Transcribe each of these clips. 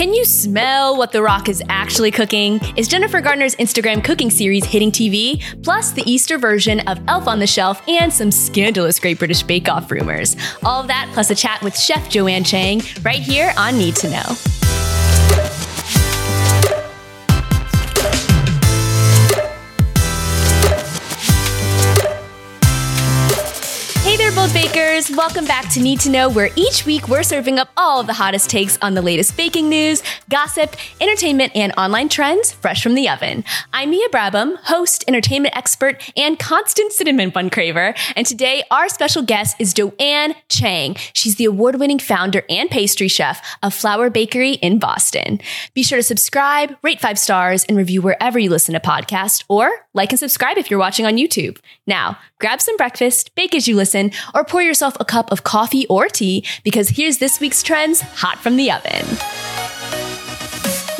Can you smell what The Rock is actually cooking? Is Jennifer Garner's Instagram cooking series hitting TV? Plus, the Easter version of Elf on the Shelf and some scandalous Great British Bake Off rumors. All of that plus a chat with Chef Joanne Chang right here on Need to Know. Bakers, welcome back to Need to Know, where each week we're serving up all of the hottest takes on the latest baking news, gossip, entertainment, and online trends fresh from the oven. I'm Mia Brabham, host, entertainment expert, and constant cinnamon bun craver. And today our special guest is Joanne Chang. She's the award winning founder and pastry chef of Flour Bakery in Boston. Be sure to subscribe, rate five stars, and review wherever you listen to podcasts, or like and subscribe if you're watching on YouTube. Now, grab some breakfast, bake as you listen, or pour yourself a cup of coffee or tea because here's this week's trends hot from the oven.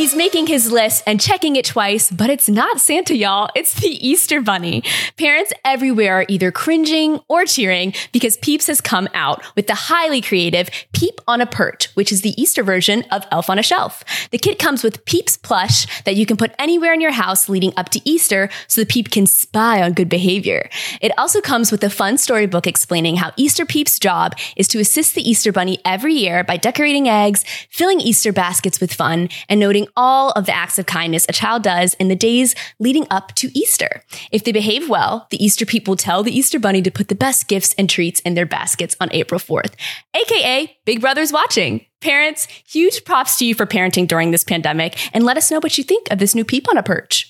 He's making his list and checking it twice, but it's not Santa, y'all. It's the Easter Bunny. Parents everywhere are either cringing or cheering because Peeps has come out with the highly creative Peep on a Perch, which is the Easter version of Elf on a Shelf. The kit comes with Peeps plush that you can put anywhere in your house leading up to Easter so the Peep can spy on good behavior. It also comes with a fun storybook explaining how Easter Peep's job is to assist the Easter Bunny every year by decorating eggs, filling Easter baskets with fun, and noting all of the acts of kindness a child does in the days leading up to Easter. If they behave well, the Easter people tell the Easter Bunny to put the best gifts and treats in their baskets on April 4th, aka Big Brother's watching. Parents, huge props to you for parenting during this pandemic and let us know what you think of this new peep on a perch.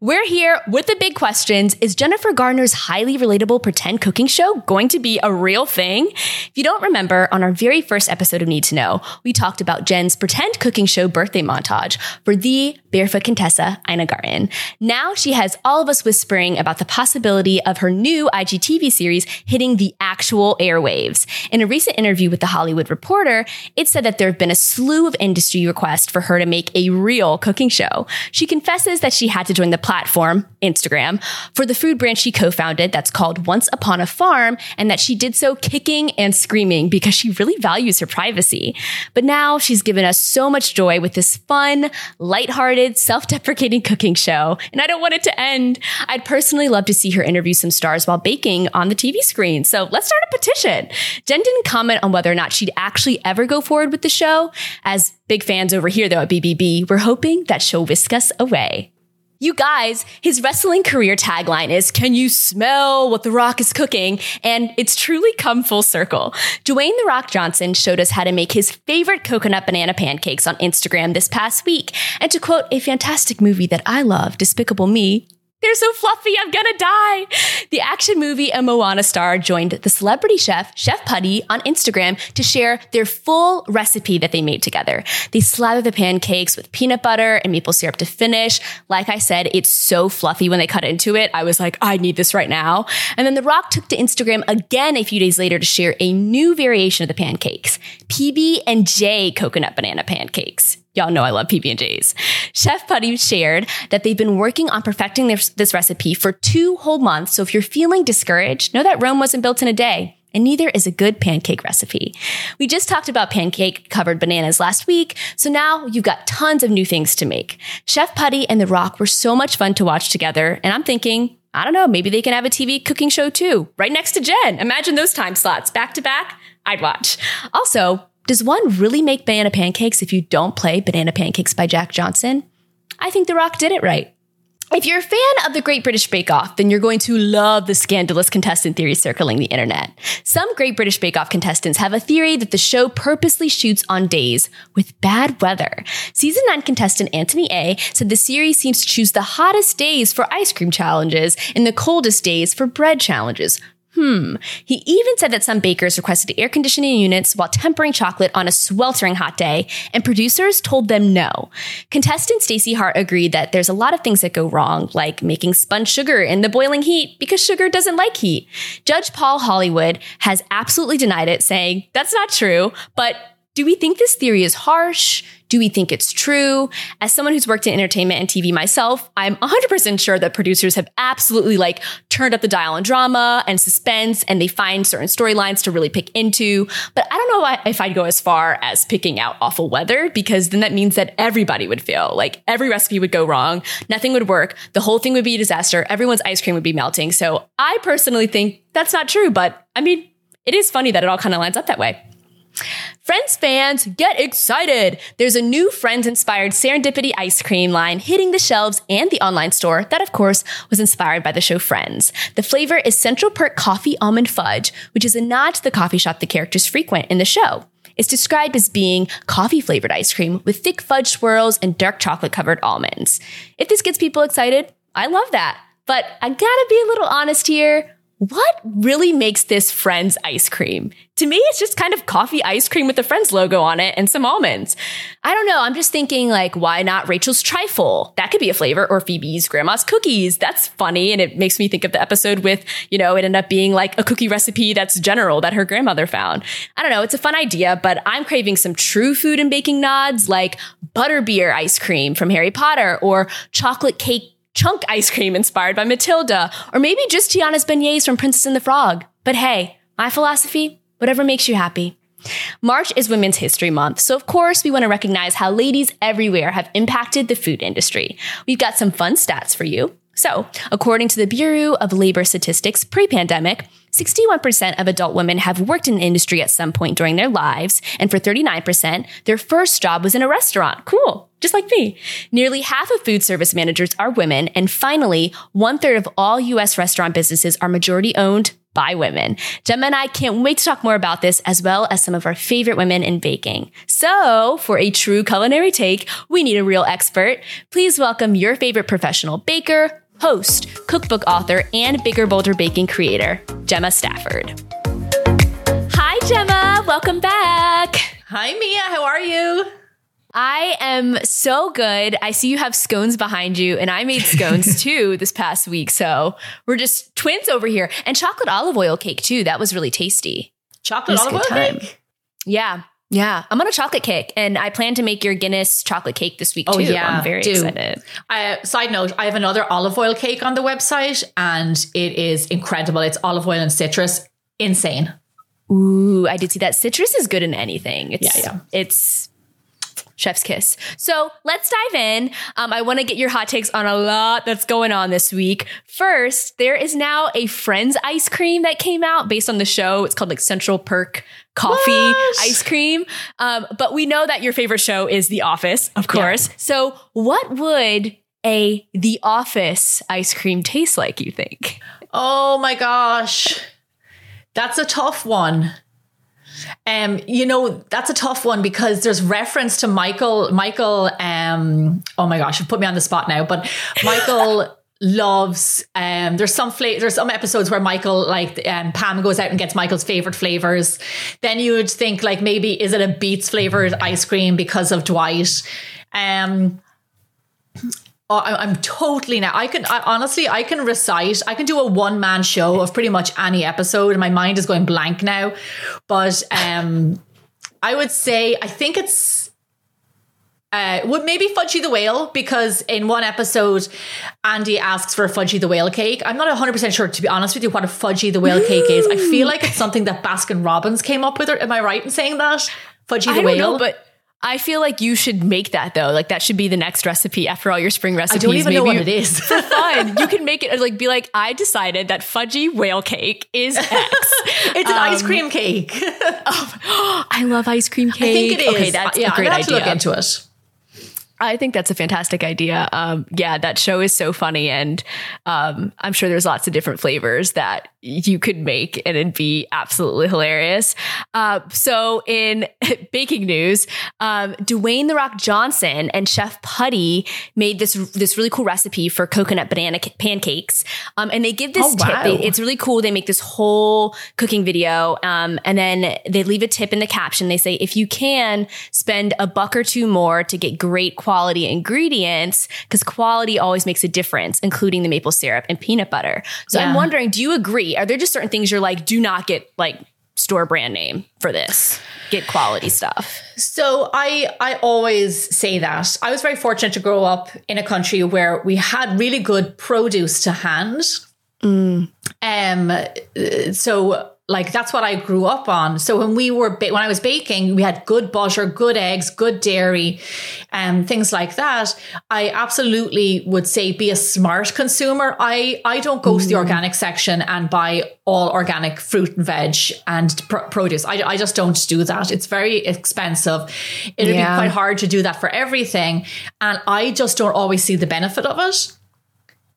We're here with the big questions. Is Jennifer Garner's highly relatable pretend cooking show going to be a real thing? If you don't remember, on our very first episode of Need to Know, we talked about Jen's pretend cooking show birthday montage for the Barefoot Contessa, Ina Garten. Now she has all of us whispering about the possibility of her new IGTV series hitting the actual airwaves. In a recent interview with The Hollywood Reporter, it said that there have been a slew of industry requests for her to make a real cooking show. She confesses that she had to join the platform, Instagram, for the food brand she co-founded that's called Once Upon a Farm, and that she did so kicking and screaming because she really values her privacy. But now she's given us so much joy with this fun, lighthearted, self-deprecating cooking show, and I don't want it to end. I'd personally love to see her interview some stars while baking on the TV screen. So let's start a petition. Jen didn't comment on whether or not she'd actually ever go forward with the show. As big fans over here, though, at BBB, we're hoping that she'll whisk us away. You guys, his wrestling career tagline is, can you smell what The Rock is cooking? And it's truly come full circle. Dwayne The Rock Johnson showed us how to make his favorite coconut banana pancakes on Instagram this past week. And to quote a fantastic movie that I love, Despicable Me, they're so fluffy, I'm gonna die. The action movie and Moana star joined the celebrity chef, Chef Putty, on Instagram to share their full recipe that they made together. They slather the pancakes with peanut butter and maple syrup to finish. Like I said, it's so fluffy when they cut into it. I was like, I need this right now. And then The Rock took to Instagram again a few days later to share a new variation of the pancakes, PB and J coconut banana pancakes. Y'all know I love PB&Js. Chef Putty shared that they've been working on perfecting this, this recipe for two whole months. So if you're feeling discouraged, know that Rome wasn't built in a day and neither is a good pancake recipe. We just talked about pancake covered bananas last week, so now you've got tons of new things to make. Chef Putty and The Rock were so much fun to watch together, and I'm thinking, I don't know, maybe they can have a TV cooking show too, right next to Jen. Imagine those time slots back to back. I'd watch. Also, does one really make banana pancakes if you don't play Banana Pancakes by Jack Johnson? I think The Rock did it right. If you're a fan of the Great British Bake Off, then you're going to love the scandalous contestant theory circling the internet. Some Great British Bake Off contestants have a theory that the show purposely shoots on days with bad weather. Season 9 contestant Anthony A said the series seems to choose the hottest days for ice cream challenges and the coldest days for bread challenges, Hmm. He even said that some bakers requested air conditioning units while tempering chocolate on a sweltering hot day, and producers told them no. Contestant Stacey Hart agreed that there's a lot of things that go wrong, like making spun sugar in the boiling heat because sugar doesn't like heat. Judge Paul Hollywood has absolutely denied it, saying that's not true, but Do we think this theory is harsh? Do we think it's true? As someone who's worked in entertainment and TV myself, I'm 100% sure that producers have absolutely like turned up the dial on drama and suspense and they find certain storylines to really pick into. But I don't know if I'd go as far as picking out awful weather because then that means that everybody would fail. Like every recipe would go wrong. Nothing would work. The whole thing would be a disaster. Everyone's ice cream would be melting. So I personally think that's not true. But I mean, it is funny that it all kind of lines up that way. Friends fans, get excited! There's a new Friends inspired serendipity ice cream line hitting the shelves and the online store that, of course, was inspired by the show Friends. The flavor is Central Perk Coffee Almond Fudge, which is a nod to the coffee shop the characters frequent in the show. It's described as being coffee flavored ice cream with thick fudge swirls and dark chocolate covered almonds. If this gets people excited, I love that. But I gotta be a little honest here what really makes this Friends ice cream? To me, it's just kind of coffee ice cream with the Friends logo on it and some almonds. I don't know. I'm just thinking like, why not Rachel's trifle? That could be a flavor or Phoebe's grandma's cookies. That's funny. And it makes me think of the episode with, you know, it ended up being like a cookie recipe that's general that her grandmother found. I don't know. It's a fun idea, but I'm craving some true food and baking nods like butterbeer ice cream from Harry Potter or chocolate cake chunk ice cream inspired by Matilda, or maybe just Tiana's beignets from Princess and the Frog. But hey, my philosophy, whatever makes you happy. March is Women's History Month, so of course we want to recognize how ladies everywhere have impacted the food industry. We've got some fun stats for you. So, according to the Bureau of Labor Statistics pre-pandemic, 61% of adult women have worked in industry at some point during their lives, and for 39%, their first job was in a restaurant. Cool. Just like me. Nearly half of food service managers are women, and finally, one third of all US restaurant businesses are majority owned by women. Gemma and I can't wait to talk more about this as well as some of our favorite women in baking. So for a true culinary take, we need a real expert. Please welcome your favorite professional baker, host, cookbook author, and Bigger Bolder Baking creator, Gemma Stafford. Hi, Gemma. Welcome back. Hi, Mia. How are you? I am so good. I see you have scones behind you, and I made scones too this past week. So we're just twins over here. And chocolate olive oil cake too. That was really tasty. Chocolate olive oil time. cake? Yeah. Yeah, I'm on a chocolate cake, and I plan to make your Guinness chocolate cake this week. Oh too. yeah, I'm very do. excited. Uh, side note: I have another olive oil cake on the website, and it is incredible. It's olive oil and citrus, insane. Ooh, I did see that. Citrus is good in anything. It's, yeah, yeah. It's chef's kiss. So let's dive in. Um, I want to get your hot takes on a lot that's going on this week. First, there is now a Friends ice cream that came out based on the show. It's called like Central Perk coffee what? ice cream. Um, but we know that your favorite show is The Office, of course. Yeah. So what would a The Office ice cream taste like, you think? Oh my gosh. That's a tough one. Um, you know, that's a tough one because there's reference to Michael, Michael, um, oh my gosh, you put me on the spot now, but Michael loves um there's some flavor there's some episodes where Michael like um Pam goes out and gets Michael's favorite flavors. Then you would think like maybe is it a beets flavored ice cream because of Dwight? Um I'm totally now. I can I, honestly, I can recite. I can do a one man show of pretty much any episode, and my mind is going blank now. But um, I would say I think it's uh, would maybe Fudgy the Whale because in one episode, Andy asks for a Fudgy the Whale cake. I'm not 100 percent sure, to be honest with you, what a Fudgy the Whale cake is. I feel like it's something that Baskin Robbins came up with. Am I right in saying that? Fudgy the Whale, know, but I feel like you should make that though. Like that should be the next recipe after all your spring recipes. I don't even Maybe know what it is. for fun, you can make it like be like, I decided that fudgy whale cake is X. it's an um, ice cream cake. oh, I love ice cream cake. I think it is. Okay, that's yeah, a great idea. To look into it. I think that's a fantastic idea. Um, yeah, that show is so funny, and um, I'm sure there's lots of different flavors that you could make, and it'd be absolutely hilarious. Uh, so, in baking news, um, Dwayne the Rock Johnson and Chef Putty made this this really cool recipe for coconut banana pancakes, um, and they give this oh, tip. They, it's really cool. They make this whole cooking video, um, and then they leave a tip in the caption. They say if you can spend a buck or two more to get great quality ingredients because quality always makes a difference, including the maple syrup and peanut butter. So yeah. I'm wondering, do you agree? Are there just certain things you're like, do not get like store brand name for this. Get quality stuff. So I I always say that. I was very fortunate to grow up in a country where we had really good produce to hand. Mm. Um so like that's what I grew up on. So when we were when I was baking, we had good butter, good eggs, good dairy, and um, things like that. I absolutely would say be a smart consumer. I I don't go mm. to the mm. organic section and buy all organic fruit and veg and pr- produce. I I just don't do that. It's very expensive. It'd yeah. be quite hard to do that for everything, and I just don't always see the benefit of it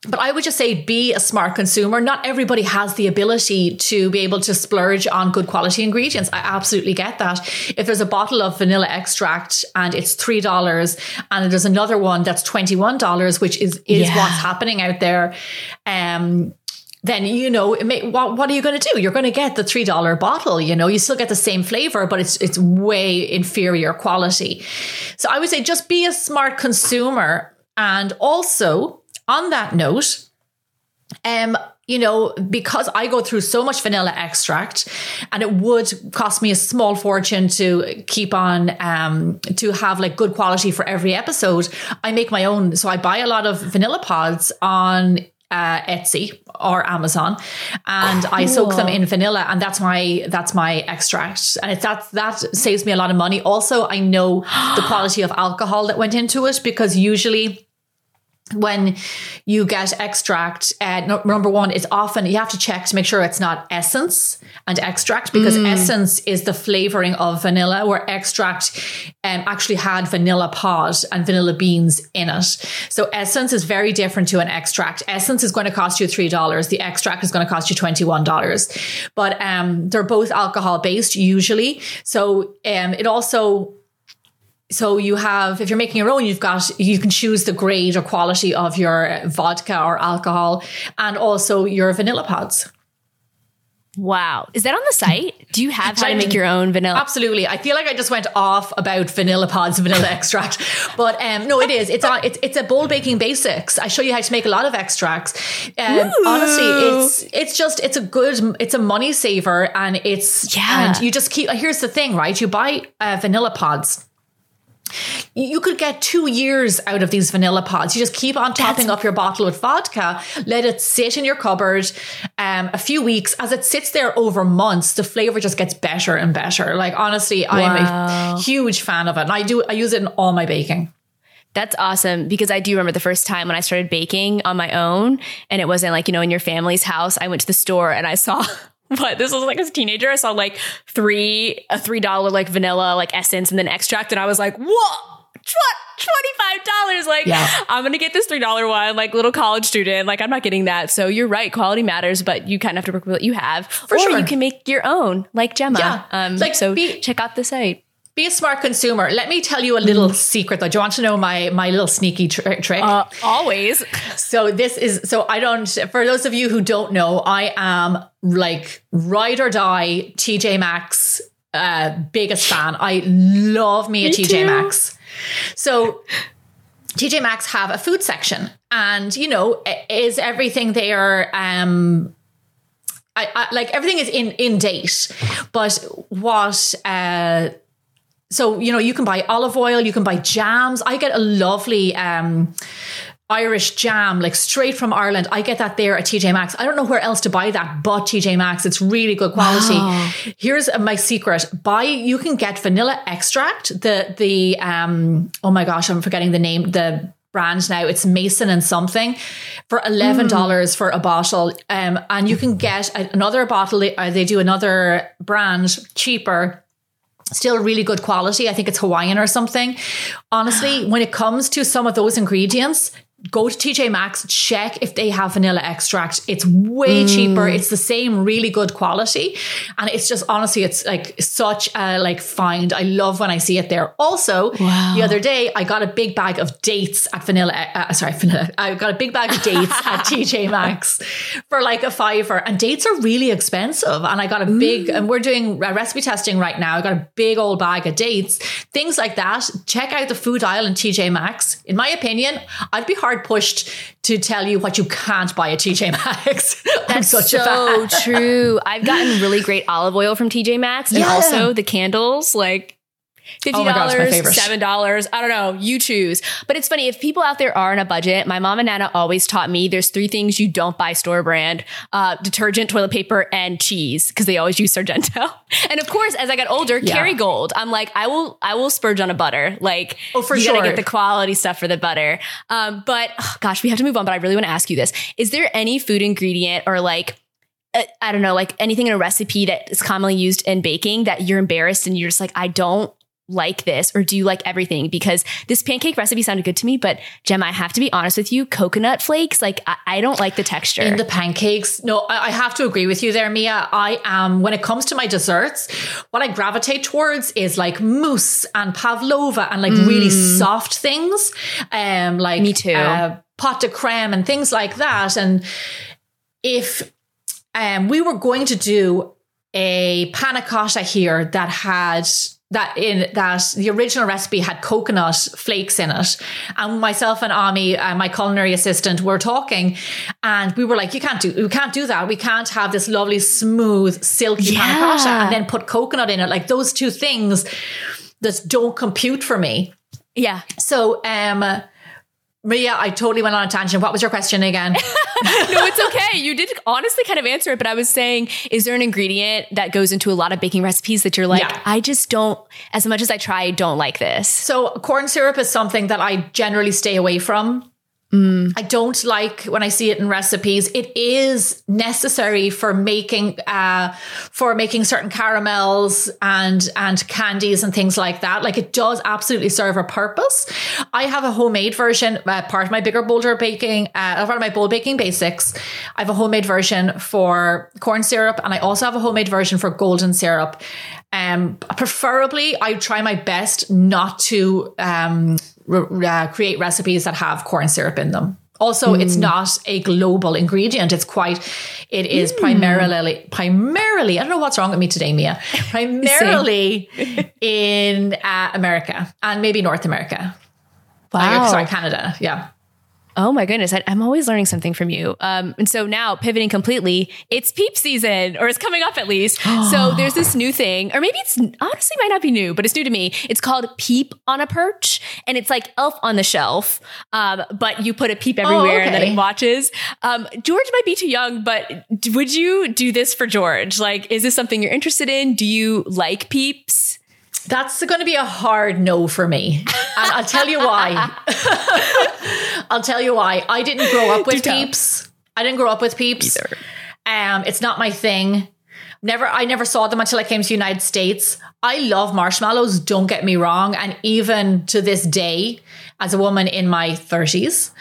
but I would just say be a smart consumer. Not everybody has the ability to be able to splurge on good quality ingredients. I absolutely get that. If there's a bottle of vanilla extract and it's $3 and there's another one that's $21, which is, is yeah. what's happening out there. Um, then you know may, what, what are you going to do you're going to get the three dollar bottle you know you still get the same flavor but it's it's way inferior quality so i would say just be a smart consumer and also on that note, um, you know, because I go through so much vanilla extract and it would cost me a small fortune to keep on, um, to have like good quality for every episode, I make my own. So I buy a lot of vanilla pods on uh, Etsy or Amazon, and cool. I soak them in vanilla, and that's my that's my extract, and it's that that saves me a lot of money. Also, I know the quality of alcohol that went into it because usually when you get extract, uh, no, number one, it's often you have to check to make sure it's not essence and extract because mm. essence is the flavoring of vanilla, where extract um, actually had vanilla pod and vanilla beans in it. So essence is very different to an extract. Essence is going to cost you three dollars. The extract is going to cost you twenty one dollars. But um, they're both alcohol based usually. So um, it also so you have if you're making your own you've got you can choose the grade or quality of your vodka or alcohol and also your vanilla pods Wow. Is that on the site? Do you have how to make your own vanilla? Absolutely. I feel like I just went off about vanilla pods, vanilla extract. But um, no, it is. It's on it's it's a Bold Baking Basics. I show you how to make a lot of extracts. Um, honestly, it's it's just it's a good it's a money saver and it's yeah. and you just keep here's the thing, right? You buy uh, vanilla pods you could get two years out of these vanilla pods. You just keep on topping That's- up your bottle with vodka, let it sit in your cupboard um, a few weeks. As it sits there over months, the flavor just gets better and better. Like honestly, wow. I'm a huge fan of it, and I do I use it in all my baking. That's awesome because I do remember the first time when I started baking on my own and it wasn't like, you know, in your family's house. I went to the store and I saw but this was like as a teenager. I saw like three a three dollar like vanilla like essence and then extract, and I was like, what? $25 like yeah. i'm gonna get this $3 one like little college student like i'm not getting that so you're right quality matters but you kind of have to work with what you have For or sure. you can make your own like gemma yeah. um like so be, check out the site be a smart consumer. Let me tell you a little mm. secret though. Do you want to know my my little sneaky tr- trick? Uh, always. So this is so I don't. For those of you who don't know, I am like ride or die TJ Maxx uh, biggest fan. I love me a TJ too. Maxx. So TJ Maxx have a food section, and you know, is everything there? Um, I, I, like everything is in in date, but what uh so you know you can buy olive oil you can buy jams i get a lovely um Irish jam, like straight from Ireland. I get that there at TJ Maxx. I don't know where else to buy that but TJ Maxx. It's really good quality. Wow. Here's my secret. Buy you can get vanilla extract. The the um oh my gosh, I'm forgetting the name. The brand now. It's Mason and something for eleven dollars mm. for a bottle. Um, and you can get another bottle. They, uh, they do another brand cheaper still really good quality. I think it's Hawaiian or something. Honestly, when it comes to some of those ingredients, go to TJ Maxx, check if they have vanilla extract. It's way mm. cheaper. It's the same really good quality. And it's just honestly, it's like such a like find. I love when I see it there. Also, wow. the other day I got a big bag of dates at vanilla, uh, sorry, vanilla. I got a big bag of dates at TJ Maxx for like a fiver and dates are really expensive. And I got a big, mm. and we're doing recipe testing right now. I got a big old bag of dates, things like that. Check out the food aisle in TJ Maxx. In my opinion, I'd be hard hard pushed to tell you what you can't buy at TJ Maxx. I'm That's such a so true. I've gotten really great olive oil from TJ Maxx, and Yeah. also the candles, like. Fifty Oh my God, it's my dollars, seven dollars. I don't know. You choose. But it's funny if people out there are on a budget. My mom and Nana always taught me there's three things you don't buy store brand: uh, detergent, toilet paper, and cheese, because they always use Sargento. And of course, as I got older, Yeah. Kerrygold. I'm like, I will, I will spurge on a butter. Like, Oh, for you sure. gotta get the quality stuff for the butter. Um, but oh, gosh, we have to move on. But I really want to ask you this: Is there any food ingredient or like uh, I don't know, like anything in a recipe that is commonly used in baking that you're embarrassed and you're just like, I don't like this, or do you like everything? Because this pancake recipe sounded good to me, but Gemma, I have to be honest with you, coconut flakes, like I, I don't like the texture. In the pancakes, no, I, I have to agree with you there, Mia. I am, when it comes to my desserts, what I gravitate towards is like mousse and pavlova and like really soft things. Um, like Mm. Me too. Uh, pot de creme and things like that. And if um, we were going to do a panna cotta here that had that in that the original recipe had coconut flakes in it. And myself and Ami uh, my culinary assistant were talking and we were like you can't do we can't do that. We can't have this lovely smooth silky panna cotta and then put coconut in it. Like those two things that don't compute for me. Yeah. so um Maria I totally went on a tangent what was your question again No, it's okay. You did honestly kind of answer it, but I was saying, is there an ingredient that goes into a lot of baking recipes that you're like, Yeah. I just don't, as much as I try, I don't like this? So corn syrup is something that I generally stay away from. I don't like when I see it in recipes. It is necessary for making uh, for making certain caramels and and candies and things like that. Like it does absolutely serve a purpose. I have a homemade version. Uh, part of my bigger bolder baking, uh, part of my Bold Baking Basics. I have a homemade version for corn syrup, and I also have a homemade version for golden syrup. Um, preferably, I try my best not to um, re- uh, create recipes that have corn syrup in them. Also, it's not a global ingredient. It's quite, it is primarily, primarily, I don't know what's wrong with me today, Mia, primarily in uh, America and maybe North America. Uh, sorry, Canada. Yeah. Oh my goodness. I, I'm always learning something from you. Um, and so now pivoting completely, it's peep season or it's coming up at least. so there's this new thing, or maybe it's honestly might not be new, but it's new to me. It's called peep on a perch and it's like elf on the shelf. Um, but you put a peep everywhere and then it watches. Um, George might be too young, but would you do this for George? Like, is this something you're interested in? Do you like peeps? That's going to be a hard no for me. And I'll tell you why. I'll tell you why. I didn't grow up with Do tell. peeps. I didn't grow up with peeps. Either. Um, it's not my thing. Never, I never saw them until I came to the United States. I love marshmallows. Don't get me wrong, and even to this day, as a woman in my thirties,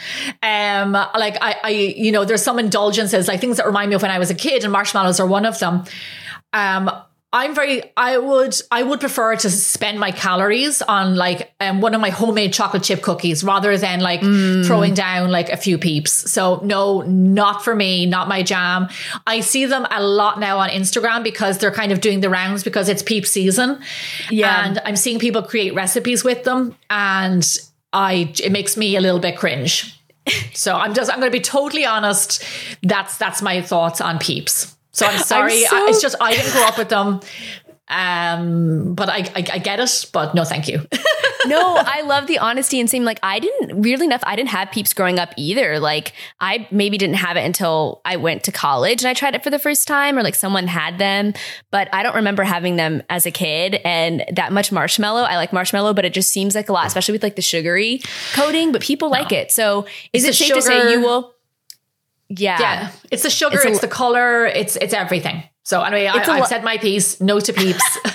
um, like I, I, you know, there's some indulgences, like things that remind me of when I was a kid, and marshmallows are one of them. Um, I'm very. I would. I would prefer to spend my calories on like um, one of my homemade chocolate chip cookies rather than like throwing down like a few peeps. So no, not for me. Not my jam. I see them a lot now on Instagram because they're kind of doing the rounds because it's peep season. Yeah. and I'm seeing people create recipes with them, and I it makes me a little bit cringe. So I'm just. I'm going to be totally honest. That's that's my thoughts on peeps. So I'm sorry. so- I, it's just I didn't grow up with them. Um, but I, I I get it, but no, thank you. no, I love the honesty and saying like I didn't weirdly enough I didn't have peeps growing up either. Like I maybe didn't have it until I went to college and I tried it for the first time or like someone had them, but I don't remember having them as a kid and that much marshmallow. I like marshmallow, but it just seems like a lot, especially with like the sugary coating, but people like it. So is It's it safe to say you will Yeah. yeah, it's the sugar, It's it's, the color, it's it's everything. So anyway, I, It's I've lo- said my piece. No to peeps.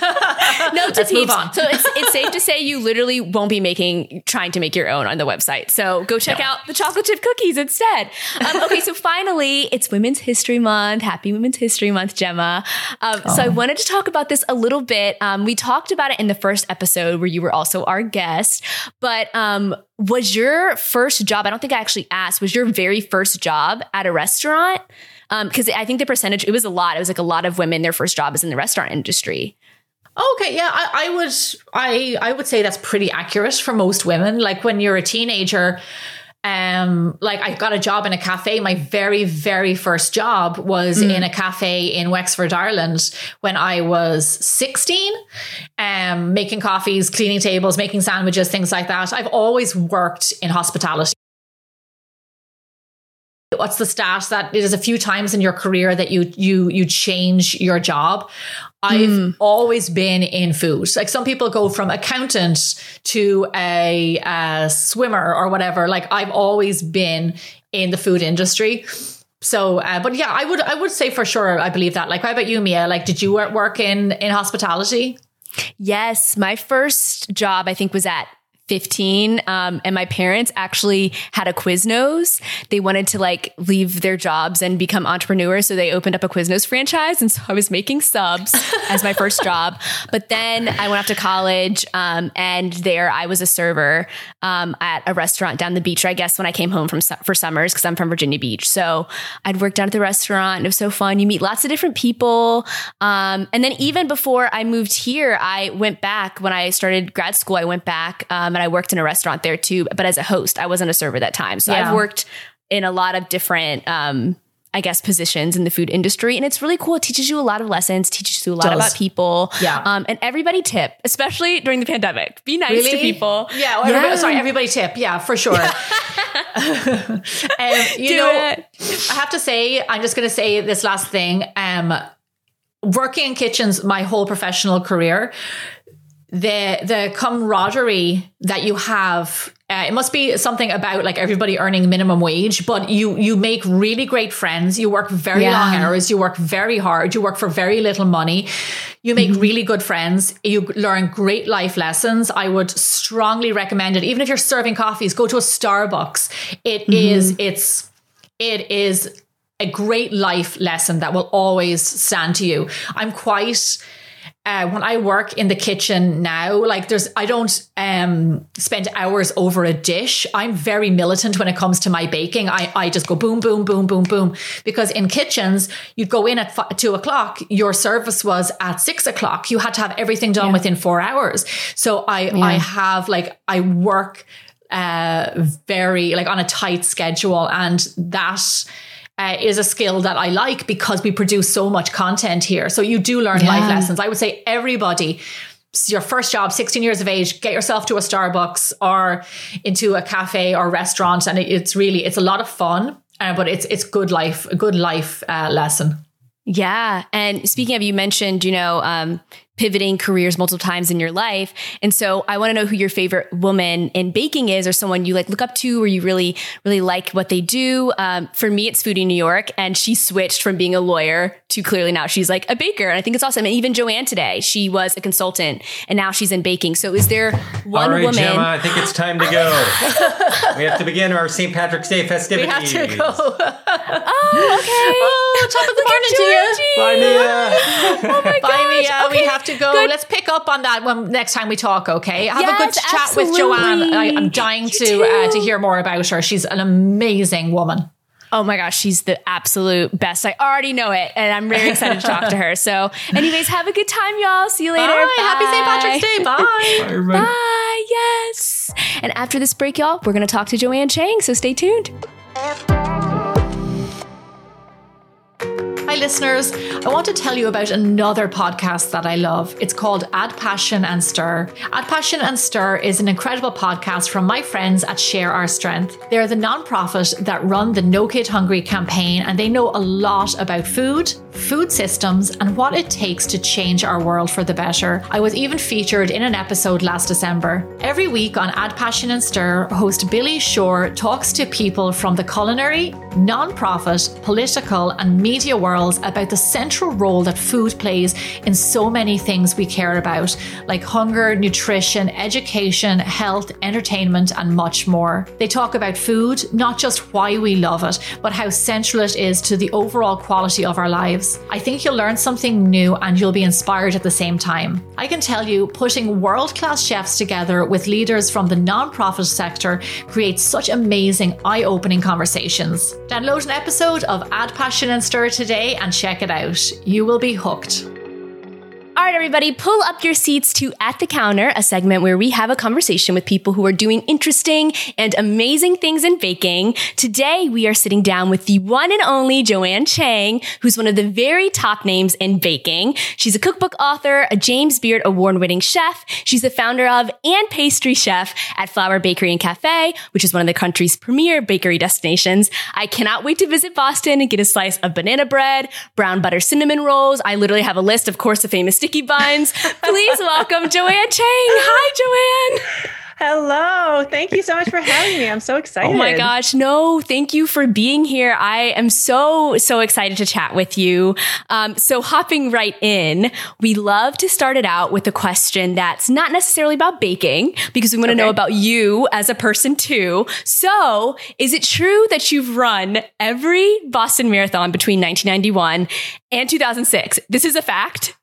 No, to Let's move peeps. on. So it's it's safe to say you literally won't be making trying to make your own on the website. So go check No. out the chocolate chip cookies instead. Um, okay, so finally, it's Women's History Month. Happy Women's History Month, Gemma. Um, So I wanted to talk about this a little bit. Um, we talked about it in the first episode where you were also our guest. But um, was your first job? I don't think I actually asked. Was your very first job at a restaurant? Because I think the percentage it was a lot. It was like a lot of women. Their first job is in the restaurant industry. Okay, yeah, I, I would I I would say that's pretty accurate for most women. Like when you're a teenager, um, like I got a job in a cafe. My very, very first job was Mm. in a cafe in Wexford, Ireland when I was 16, um, making coffees, cleaning tables, making sandwiches, things like that. I've always worked in hospitality. What's the stat that it is a few times in your career that you you you change your job? I've Mm. always been in food. Like some people go from accountant to a, uh swimmer or whatever. Like I've always been in the food industry. So, uh, but yeah, I would I would say for sure I believe that. Like, how about you, Mia? Like, did you work in in hospitality? Yes, my first job I think was at 15 um, and my parents actually had a Quiznos. They wanted to like leave their jobs and become entrepreneurs, so they opened up a Quiznos franchise, and so I was making subs as my first job. But then I went off to college, um, and there I was a server um, at a restaurant down the beach. I guess when I came home from su- for summers because I'm from Virginia Beach, so I'd work down at the restaurant. And it was so fun. You meet lots of different people, um, and then even before I moved here, I went back when I started grad school. I went back um, and I worked in a restaurant there too, but as a host. I wasn't a server that time, so Yeah. I've worked in a lot of different. Um, I guess positions in the food industry, and it's really cool. It teaches you a lot of lessons, teaches you a lot Does. about people. Yeah. Um, and everybody tip, especially during the pandemic. Be nice to people. Yeah. well, everybody- Sorry, everybody tip. Yeah, for sure. um, you Do know, it. I have to say, I'm just going to say this last thing. Um, working in kitchens my whole professional career, the the camaraderie that you have, uh, it must be something about like everybody earning minimum wage, but you you make really great friends. You work very Yeah. long hours. You work very hard. You work for very little money. You make really good friends. You learn great life lessons. I would strongly recommend it. Even if you're serving coffees, go to a Starbucks. It is it's it is a great life lesson that will always stand to you. I'm quite uh, when I work in the kitchen now, like there's, I don't um, spend hours over a dish. I'm very militant when it comes to my baking. I, I just go boom, boom, boom, boom, boom. Because in kitchens, you'd go in at fi- two o'clock. Your service was at six o'clock. You had to have everything done within four hours. So I, I have like, I work uh, very like on a tight schedule, and that uh, is a skill that I like because we produce so much content here. So you do learn life lessons. I would say everybody. Your first job, 16 years of age, get yourself to a Starbucks or into a cafe or restaurant, and it- it's really it's a lot of fun, uh, but it's it's good life, a good life uh, lesson. Yeah. And speaking of, you mentioned, you know, um, pivoting careers multiple times in your life. And so I want to know who your favorite woman in baking is or someone you like look up to or you really, really like what they do. Um, for me, it's Foodie New York. And she switched from being a lawyer to clearly now she's like a baker. And I think it's awesome. And even Joanne today, she was a consultant and now she's in baking. So is there one All right, woman? Gemma, I think it's time to go. we have to begin our St. Patrick's Day festivities. We festivities. have to go. Oh, okay. Oh, top of the morning to you. Bye, Mia. Oh my Bye, gosh. Mia. Okay. We have to go. Good. Let's pick up on that when next time we talk. Okay. Have a good Yes, chat with Joanne. I, I'm dying You to uh, to hear more about her. She's an amazing woman. Oh my gosh, she's the absolute best. I already know it, and I'm very excited to talk to her. So, anyways, have a good time, y'all. See you later. Bye. Happy St. Patrick's Day. Bye. Bye. Bye. Yes. And after this break, y'all, we're going to talk to Joanne Chang. So stay tuned. Hi, listeners. I want to tell you about another podcast that I love. It's called Add Passion and Stir. Add Passion and Stir is an incredible podcast from my friends at Share Our Strength. They're the nonprofit that run the No Kid Hungry campaign, and they know a lot about food, food systems, and what it takes to change our world for the better. I was even featured in an episode last December. Every week on Add Passion and Stir, host Billy Shore talks to people from the culinary, non-profit, political, and media worlds about the central role that food plays in so many things we care about, like hunger, nutrition, education, health, entertainment, and much more. They talk about food, not just why we love it, but how central it is to the overall quality of our lives. I think you'll learn something new and you'll be inspired at the same time. I can tell you, putting world class chefs together with leaders from the non-profit sector creates such amazing, eye opening conversations. Download an episode of Add Passion and Stir today and check it out. You will be hooked. All right, everybody, pull up your seats to At the Counter, a segment where we have a conversation with people who are doing interesting and amazing things in baking. Today, we are sitting down with the one and only Joanne Chang, who's one of the very top names in baking. She's a cookbook author, a James Beard award winning chef. She's the founder of and pastry chef at Flour Bakery and Cafe, which is one of the country's premier bakery destinations. I cannot wait to visit Boston and get a slice of banana bread, brown butter cinnamon rolls. I literally have a list, of course, the famous sticky buns. Please welcome Joanne Chang. Hi, Joanne. Hello. Thank you so much for having me. I'm so excited. Oh my gosh. No, thank you for being here. I am so, so excited to chat with you. Um, so hopping right in, we love to start it out with a question that's not necessarily about baking because we want to okay. know about you as a person too. So is it true that you've run every Boston Marathon between 1991 and 2006? This is a fact.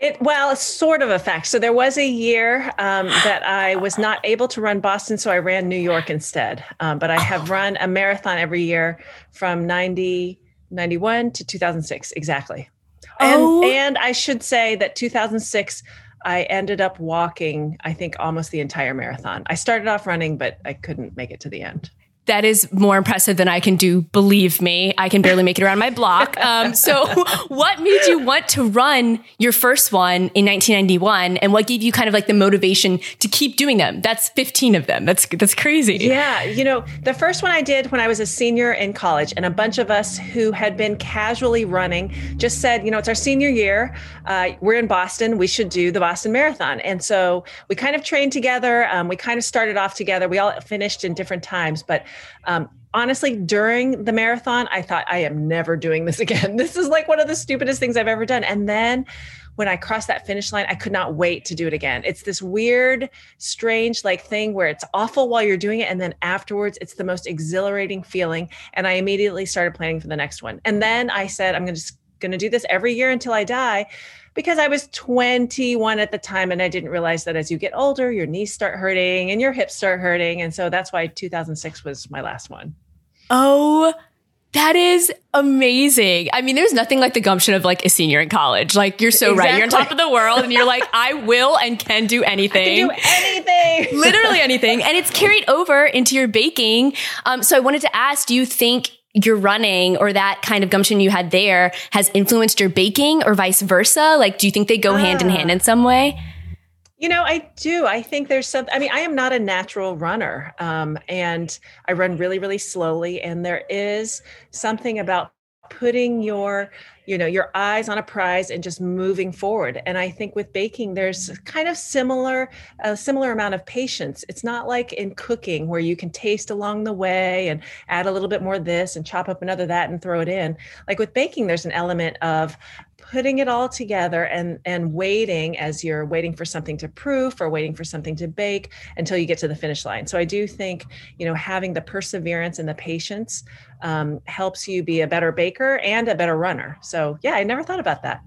It, well, it's sort of a fact. So there was a year um, that I was not able to run Boston, so I ran New York instead. Um, but I have run a marathon every year from 90, 91 to 2006, exactly. And, oh. and I should say that 2006, I ended up walking, I think, almost the entire marathon. I started off running, but I couldn't make it to the end that is more impressive than I can do. Believe me, I can barely make it around my block. Um, so, what made you want to run your first one in 1991, and what gave you kind of like the motivation to keep doing them? That's 15 of them. That's that's crazy. Yeah, you know, the first one I did when I was a senior in college, and a bunch of us who had been casually running just said, you know, it's our senior year. Uh, we're in Boston. We should do the Boston Marathon, and so we kind of trained together. Um, we kind of started off together. We all finished in different times, but um, honestly, during the marathon, I thought, I am never doing this again. This is like one of the stupidest things I've ever done. And then when I crossed that finish line, I could not wait to do it again. It's this weird, strange like thing where it's awful while you're doing it. And then afterwards, it's the most exhilarating feeling. And I immediately started planning for the next one. And then I said, I'm going to just going to do this every year until I die because I was 21 at the time and I didn't realize that as you get older, your knees start hurting and your hips start hurting. And so that's why 2006 was my last one. Oh, that is amazing. I mean, there's nothing like the gumption of like a senior in college. Like you're so exactly. right. You're on top of the world and you're like, I will and can do anything. Can do anything. Literally anything. And it's carried over into your baking. Um, so I wanted to ask, do you think your running or that kind of gumption you had there has influenced your baking or vice versa? Like, do you think they go hand in hand in some way? You know, I do. I think there's something. I mean, I am not a natural runner, um, and I run really, really slowly. And there is something about putting your you know your eyes on a prize and just moving forward. And i think with baking there's kind of similar a similar amount of patience. It's not like in cooking where you can taste along the way and add a little bit more this and chop up another that and throw it in. Like with baking there's an element of putting it all together and and waiting as you're waiting for something to proof or waiting for something to bake until you get to the finish line. So i do think you know having the perseverance and the patience um, helps you be a better baker and a better runner so yeah i never thought about that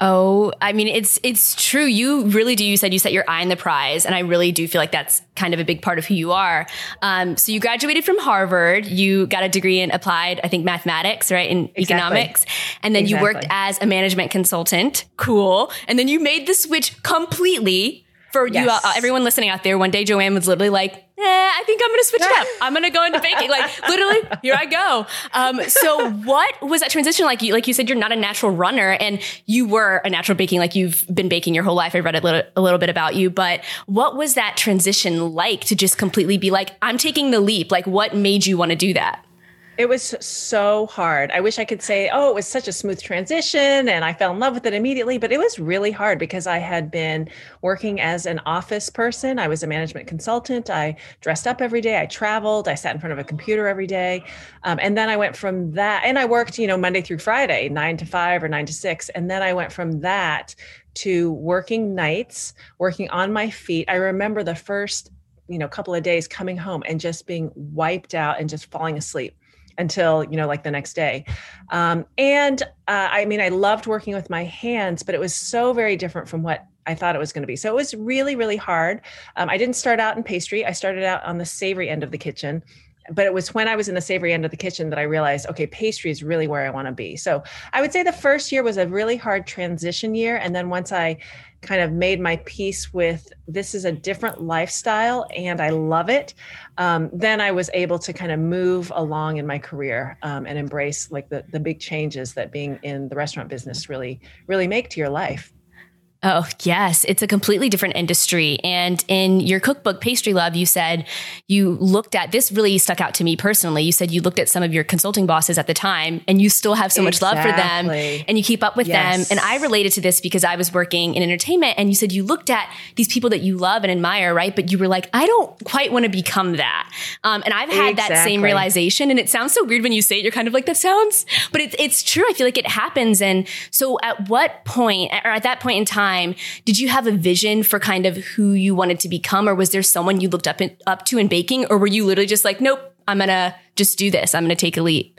Oh, I mean, it's it's true. You really do. You said you set your eye on the prize, and I really do feel like that's kind of a big part of who you are. Um, so you graduated from Harvard. You got a degree in applied, I think, mathematics, right, in exactly. economics, and then exactly. you worked as a management consultant. Cool. And then you made the switch completely for yes. you, uh, everyone listening out there, one day Joanne was literally like, eh, I think I'm going to switch it up. I'm going to go into baking. Like literally, here I go. Um, so what was that transition like? You, like you said, you're not a natural runner and you were a natural baking. Like you've been baking your whole life. I read a little, a little bit about you, but what was that transition like to just completely be like, I'm taking the leap? Like what made you want to do that? It was so hard. I wish I could say, oh, it was such a smooth transition and I fell in love with it immediately, but it was really hard because I had been working as an office person. I was a management consultant. I dressed up every day. I traveled. I sat in front of a computer every day. Um, and then I went from that, and I worked, you know, Monday through Friday, nine to five or nine to six. And then I went from that to working nights, working on my feet. I remember the first you know couple of days coming home and just being wiped out and just falling asleep until you know like the next day. Um, and uh, i mean i loved working with my hands but it was so very different from what i thought it was going to be. So it was really really hard. Um, i didn't start out in pastry. I started out on the savory end of the kitchen but it was when I was in the savory end of the kitchen that I realized, okay, pastry is really where I want to be. So I would say the first year was a really hard transition year. And then once I kind of made my peace with this is a different lifestyle and I love it, um, then I was able to kind of move along in my career um, and embrace like the, the big changes that being in the restaurant business really, really make to your life. Oh, yes. It's a completely different industry. And in your cookbook, Pastry Love, you said you looked at this really stuck out to me personally. You said you looked at some of your consulting bosses at the time and you still have so much love for them and you keep up with yes. them. And I related to this because I was working in entertainment and you said you looked at these people that you love and admire, right? But you were like, I don't quite want to become that. Um, and I've had exactly. that same realization. And it sounds so weird when you say it. You're kind of like, that sounds, but it's, it's true. I feel like it happens. And so at what point, or at that point in time, time, did you have a vision for kind of who you wanted to become? Or was there someone you looked up, in, up to in baking? Or were you literally just like, nope, I'm going to just do this. I'm going to take a leap?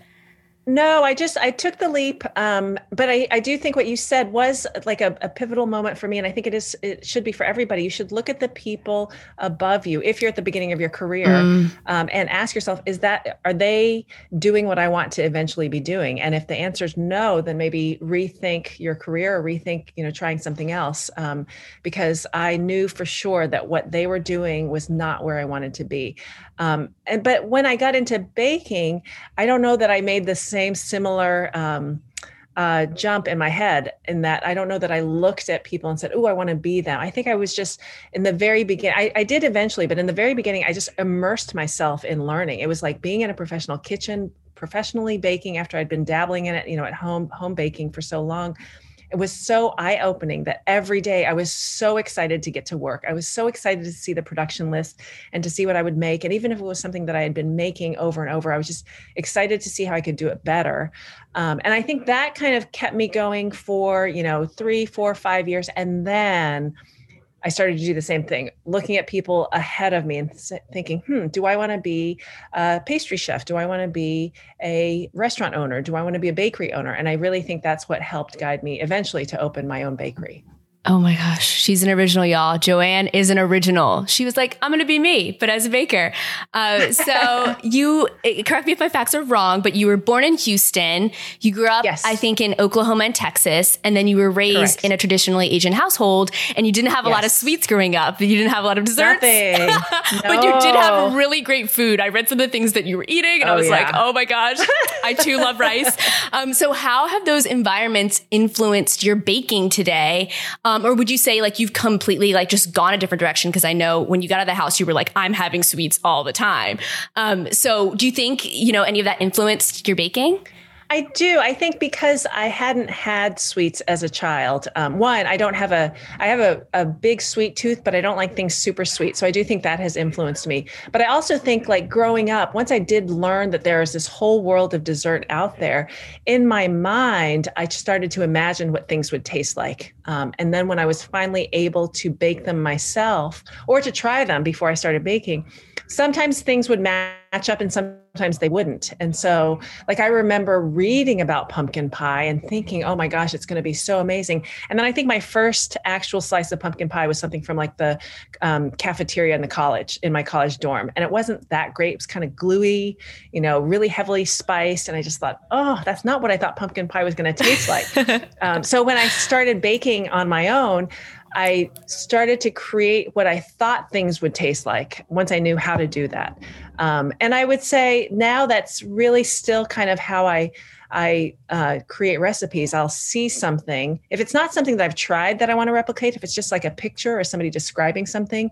No, I just I took the leap, um, but I, I do think what you said was like a, a, pivotal moment for me, and I think it is it should be for everybody. You should look at the people above you if you're at the beginning of your career, mm. um, and ask yourself: Is that are they doing what I want to eventually be doing? And if the answer is no, then maybe rethink your career or rethink you know trying something else, um, because I knew for sure that what they were doing was not where I wanted to be. Um, and but when I got into baking, I don't know that I made the same similar um, uh, jump in my head. In that I don't know that I looked at people and said, "Oh, I want to be them." I think I was just in the very beginning. I, I did eventually, but in the very beginning, I just immersed myself in learning. It was like being in a professional kitchen, professionally baking after I'd been dabbling in it, you know, at home home baking for so long it was so eye opening that every day I was so excited to get to work. I was so excited to see the production list and to see what I would make. And even if it was something that I had been making over and over, I was just excited to see how I could do it better. Um, and I think that kind of kept me going for, you know, three, four, five years. And then I started to do the same thing, looking at people ahead of me and thinking, hmm, do I want to be a pastry chef? Do I want to be a restaurant owner? Do I want to be a bakery owner? And I really think that's what helped guide me eventually to open my own bakery. Oh my gosh, she's an original, y'all. Joanne is an original. She was like, I'm going to be me, but as a baker. Uh, so you, correct me if my facts are wrong, but you were born in Houston. You grew up, yes. I think, in Oklahoma and Texas, and then you were raised Correct. in a traditionally Asian household, and you didn't have a lot of sweets growing up. You didn't have a lot of desserts. No. but you did have really great food. I read some of the things that you were eating, and oh, I was yeah. like, oh my gosh, I too love rice. Um, so how have those environments influenced your baking today? Um, um, or would you say like you've completely like just gone a different direction? Because I know when you got out of the house, you were like, I'm having sweets all the time. Um, so do you think, you know, any of that influenced your baking? I do. I think because I hadn't had sweets as a child. Um, one, I don't have a, I have a, a big sweet tooth, but I don't like things super sweet. So I do think that has influenced me. But I also think like growing up, once I did learn that there is this whole world of dessert out there, in my mind, I started to imagine what things would taste like. Um, and then when I was finally able to bake them myself or to try them before I started baking, sometimes things would match up and sometimes they wouldn't. And so, like, I remember reading about pumpkin pie and thinking, oh my gosh, it's going to be so amazing. And then I think my first actual slice of pumpkin pie was something from like the um, cafeteria in the college, in my college dorm. And it wasn't that great. It was kind of gluey, you know, really heavily spiced. And I just thought, oh, that's not what I thought pumpkin pie was going to taste like. um, so when I started baking on my own, I started to create what I thought things would taste like once I knew how to do that. Um, and I would say now that's really still kind of how I I uh, create recipes. I'll see something. If it's not something that I've tried that I want to replicate, if it's just like a picture or somebody describing something,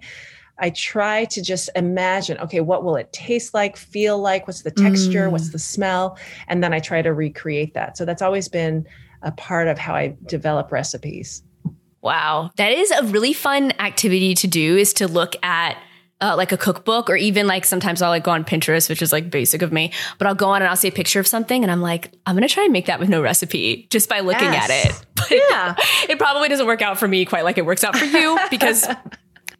I try to just imagine, okay, what will it taste like, feel like? What's the texture? Mm. What's the smell? And then I try to recreate that. So that's always been a part of how I develop recipes. Wow. That is a really fun activity to do is to look at uh, like a cookbook or even like sometimes I'll like go on Pinterest, which is like basic of me, but I'll go on and I'll see a picture of something and I'm like, I'm going to try and make that with no recipe just by looking yes. at it. But yeah. it probably doesn't work out for me quite like it works out for you because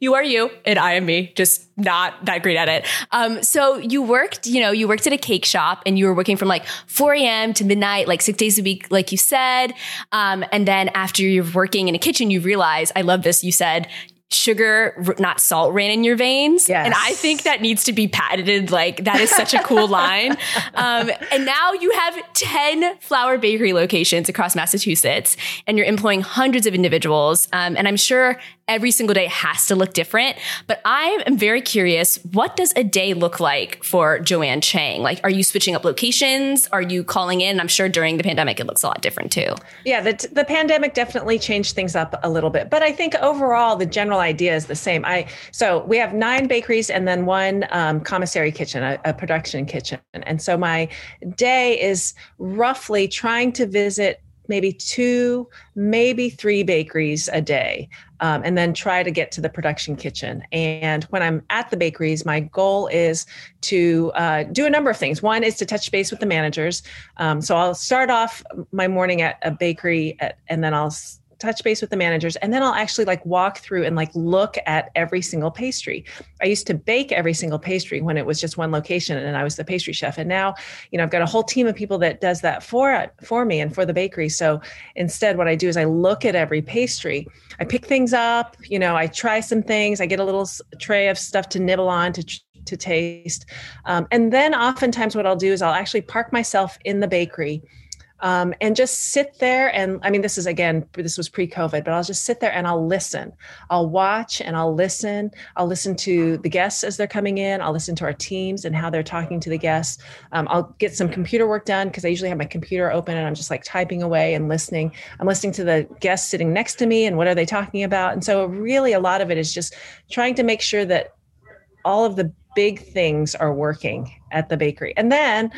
you are you and I am me, just not that great at it. Um, so you worked, you know, you worked at a cake shop and you were working from like 4 a.m. to midnight, like six days a week, like you said. Um, and then after you're working in a kitchen, you realize, I love this. You said, sugar, not salt, ran in your veins. Yes. And I think that needs to be patented. Like that is such a cool line. Um, and now you have 10 flour bakery locations across Massachusetts and you're employing hundreds of individuals. Um, and I'm sure every single day has to look different. But I am very curious, what does a day look like for Joanne Chang? Like, are you switching up locations? Are you calling in? I'm sure during the pandemic, it looks a lot different too. Yeah, the, the pandemic definitely changed things up a little bit, but I think overall the general idea is the same. I so we have nine bakeries and then one um, commissary kitchen, a, a production kitchen, and so my day is roughly trying to visit maybe two, maybe three bakeries a day, um, and then try to get to the production kitchen. And when I'm at the bakeries, my goal is to uh, do a number of things. One is to touch base with the managers. Um, so I'll start off my morning at a bakery, at, and then I'll touch base with the managers and then I'll actually like walk through and like look at every single pastry. I used to bake every single pastry when it was just one location and I was the pastry chef and now, you know, I've got a whole team of people that does that for for me and for the bakery. So instead what I do is I look at every pastry. I pick things up, you know, I try some things, I get a little tray of stuff to nibble on to to taste. Um, and then oftentimes what I'll do is I'll actually park myself in the bakery um, and just sit there and i mean this is again this was pre-covid but i'll just sit there and i'll listen. I'll watch and i'll listen. I'll listen to the guests as they're coming in. I'll listen to our teams and how they're talking to the guests. Um, i'll get some computer work done because i usually have my computer open and i'm just like typing away and listening. I'm listening to the guests sitting next to me and what are they talking about? And so really a lot of it is just trying to make sure that all of the big things are working at the bakery. And then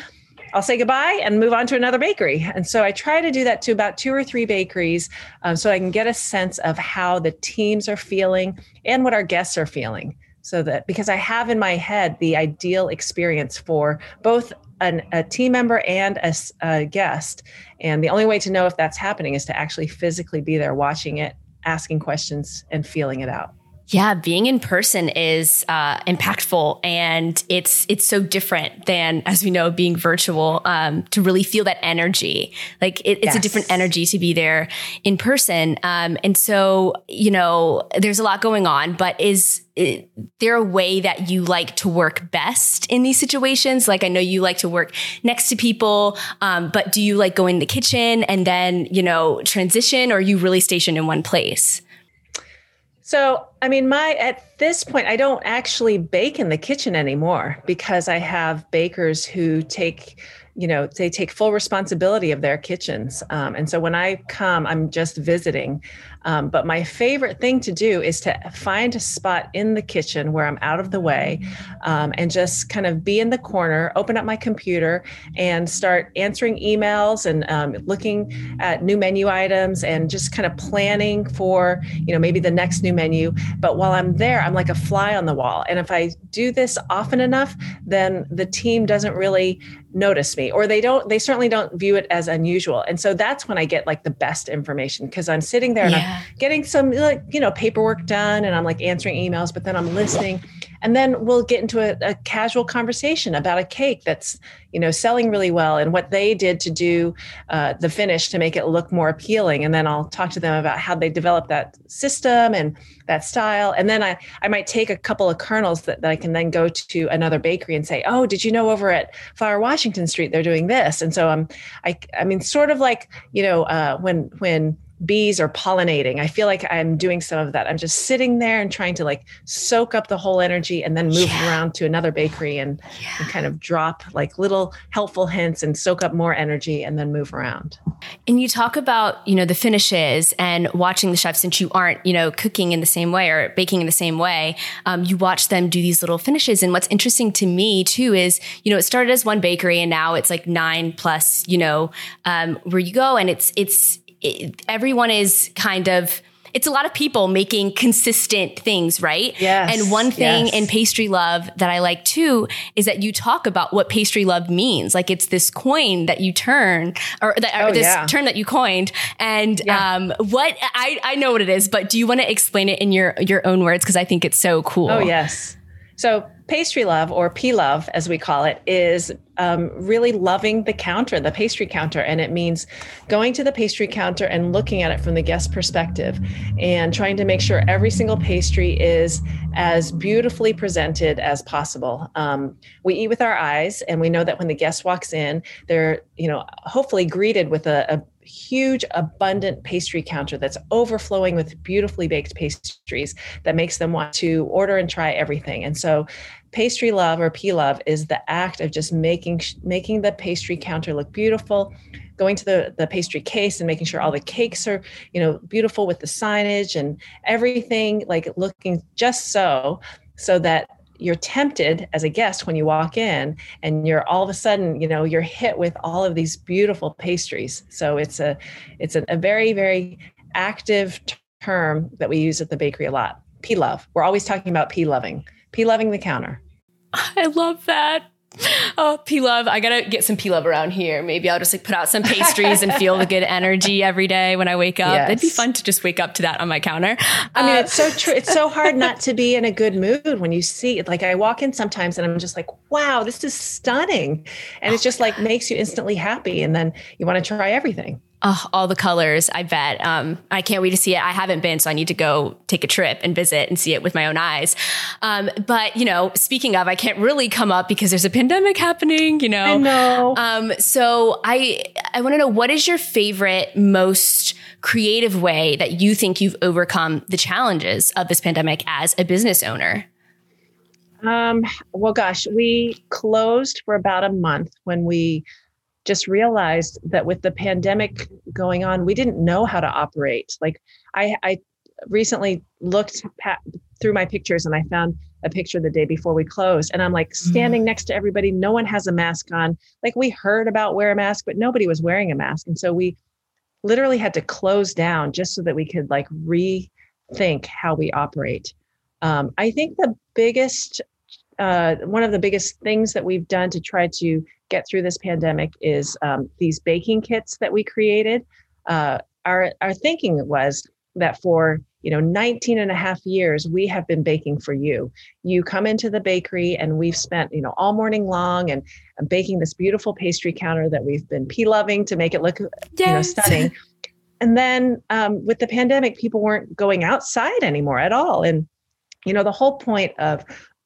I'll say goodbye and move on to another bakery. And so I try to do that to about two or three bakeries um, so I can get a sense of how the teams are feeling and what our guests are feeling. So that because I have in my head the ideal experience for both an, a team member and a, a guest. And the only way to know if that's happening is to actually physically be there watching it, asking questions, and feeling it out. Yeah, being in person is uh, impactful, and it's it's so different than, as we know, being virtual. Um, to really feel that energy, like it, it's yes. a different energy to be there in person. Um, and so, you know, there's a lot going on. But is, is there a way that you like to work best in these situations? Like, I know you like to work next to people, um, but do you like go in the kitchen and then you know transition, or are you really stationed in one place? So, I mean, my at this point, I don't actually bake in the kitchen anymore because I have bakers who take you know they take full responsibility of their kitchens. Um, and so when i come i'm just visiting um, but my favorite thing to do is to find a spot in the kitchen where i'm out of the way um, and just kind of be in the corner open up my computer and start answering emails and um, looking at new menu items and just kind of planning for you know maybe the next new menu. But while i'm there i'm like a fly on the wall. And if i do this often enough then the team doesn't really notice me or they don't they certainly don't view it as unusual. And so that's when i get like the best information because i'm sitting there and yeah. i'm getting some like you know paperwork done and i'm like answering emails but then i'm listening. And then we'll get into a, a, casual conversation about a cake that's you know selling really well and what they did to do uh, the finish to make it look more appealing. And then i'll talk to them about how they developed that system and that style. And then i i might take a couple of kernels that, that i can then go to another bakery and say oh did you know over at flour washington street they're doing this? And so i'm i i mean sort of like you know uh, when when bees are pollinating. I feel like I'm doing some of that. I'm just sitting there and trying to like soak up the whole energy and then move yeah. around to another bakery and, yeah. and, kind of drop like little helpful hints and soak up more energy and then move around. And you talk about, you know, the finishes and watching the chefs since you aren't, you know, cooking in the same way or baking in the same way. Um, you watch them do these little finishes. And what's interesting to me too is, you know, it started as one bakery and now it's like nine plus, you know, um, where you go and it's, it's, it, everyone is kind of it's a lot of people making consistent things, right? Yes. And one thing yes. in pastry love that I like too is that you talk about what pastry love means. Like it's this coin that you turn or, that, oh, or this yeah. term that you coined. And yeah. um, what I, I know what it is, but do you want to explain it in your, your own words? Cause I think it's so cool. Oh, yes. So pastry love or P love, as we call it, is um, really loving the counter, the pastry counter. And it means going to the pastry counter and looking at it from the guest perspective and trying to make sure every single pastry is as beautifully presented as possible. Um, we eat with our eyes, and we know that when the guest walks in, they're, you know, hopefully greeted with a, a huge, abundant pastry counter that's overflowing with beautifully baked pastries that makes them want to order and try everything. And so, pastry love or P love is the act of just making making the pastry counter look beautiful going to the, the pastry case and making sure all the cakes are you know beautiful with the signage and everything like looking just so so that you're tempted as a guest when you walk in and you're all of a sudden you know you're hit with all of these beautiful pastries. So it's a it's a, a very very active term that we use at the bakery a lot. P love. We're always talking about p loving p loving the counter i love that Oh, P Love. I gotta get some P Love around here. Maybe I'll just like put out some pastries and feel the good energy every day when I wake up. Yes. It'd be fun to just wake up to that on my counter. I mean, uh, it's so true. It's so hard not to be in a good mood when you see it. Like I walk in sometimes and I'm just like, wow, this is stunning. And oh it just like makes you instantly happy. And then you want to try everything. Oh, all the colors, I bet. Um, I can't wait to see it. I haven't been, so I need to go take a trip and visit and see it with my own eyes. Um, but, you know, speaking of, I can't really come up because there's a pandemic happening, you know. I know. Um, so I, I want to know what is your favorite, most creative way that you think you've overcome the challenges of this pandemic as a business owner? Um, well, gosh, we closed for about a month when we just realized that with the pandemic going on, we didn't know how to operate. Like I, I recently looked pat, through my pictures and I found a picture the day before we closed. And I'm like standing mm. next to everybody. No one has a mask on. Like we heard about wear a mask, but nobody was wearing a mask. And so we literally had to close down just so that we could like rethink how we operate. Um, I think the biggest, uh, one of the biggest things that we've done to try to get through this pandemic is um, these baking kits that we created. Uh, our, our thinking was that for you know 19 and a half years we have been baking for you you come into the bakery and we've spent you know all morning long and baking this beautiful pastry counter that we've been p loving to make it look yes. you know stunning and then um, with the pandemic people weren't going outside anymore at all and you know the whole point of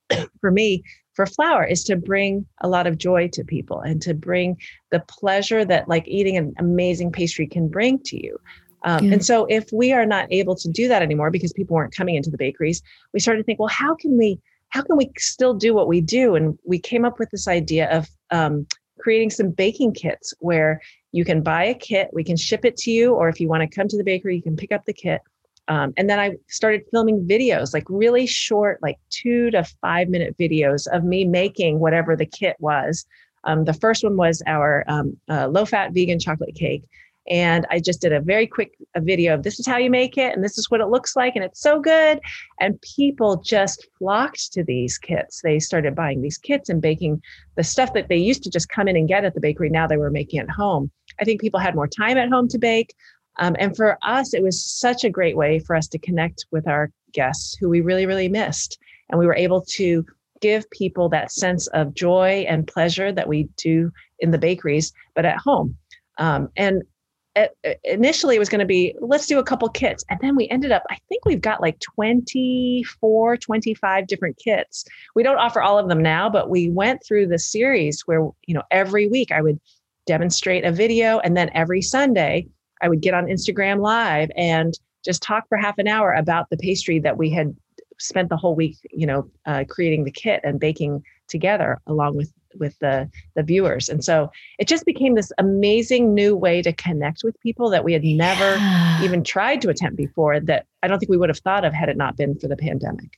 for me for flour is to bring a lot of joy to people and to bring the pleasure that like eating an amazing pastry can bring to you. Um, yeah. And so, if we are not able to do that anymore because people weren't coming into the bakeries, we started to think, well, how can we, how can we still do what we do? And we came up with this idea of um, creating some baking kits where you can buy a kit, we can ship it to you, or if you want to come to the bakery, you can pick up the kit. Um, and then I started filming videos, like really short, like two to five minute videos of me making whatever the kit was. Um, the first one was our um, uh, low fat vegan chocolate cake. And I just did a very quick video of this is how you make it and this is what it looks like. And it's so good. And people just flocked to these kits. They started buying these kits and baking the stuff that they used to just come in and get at the bakery. Now they were making at home. I think people had more time at home to bake. Um, and for us, it was such a great way for us to connect with our guests who we really, really missed. And we were able to give people that sense of joy and pleasure that we do in the bakeries, but at home. Um, and it, initially, it was going to be let's do a couple kits. And then we ended up, I think we've got like 24, 25 different kits. We don't offer all of them now, but we went through the series where, you know, every week I would demonstrate a video. And then every Sunday, I would get on Instagram Live and just talk for half an hour about the pastry that we had spent the whole week, you know, uh, creating the kit and baking together along with with the the viewers. And so it just became this amazing new way to connect with people that we had never yeah. even tried to attempt before. That I don't think we would have thought of had it not been for the pandemic.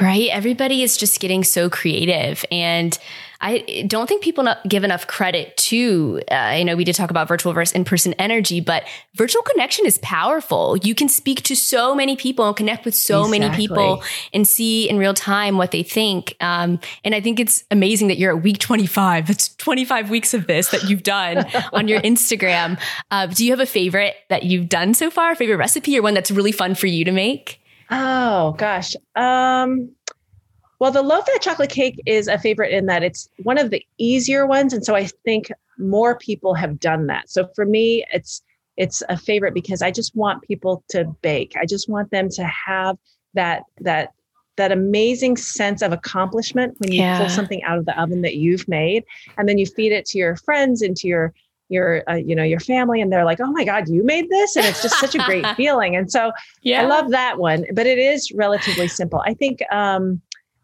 Right. Everybody is just getting so creative. And I don't think people give enough credit to, uh, I know we did talk about virtual versus in person energy, but virtual connection is powerful. You can speak to so many people and connect with so exactly. many people and see in real time what they think. Um, and I think it's amazing that you're at week 25. That's 25 weeks of this that you've done on your Instagram. Uh, do you have a favorite that you've done so far? A favorite recipe or one that's really fun for you to make? Oh gosh. Um, Well, the low fat chocolate cake is a favorite in that it's one of the easier ones. And so I think more people have done that. So for me, it's it's a favorite because I just want people to bake. I just want them to have that that that amazing sense of accomplishment when you yeah. pull something out of the oven that you've made and then you feed it to your friends and to your your uh, you know your family and they're like oh my god you made this and it's just such a great feeling and so yeah. i love that one but it is relatively simple i think um,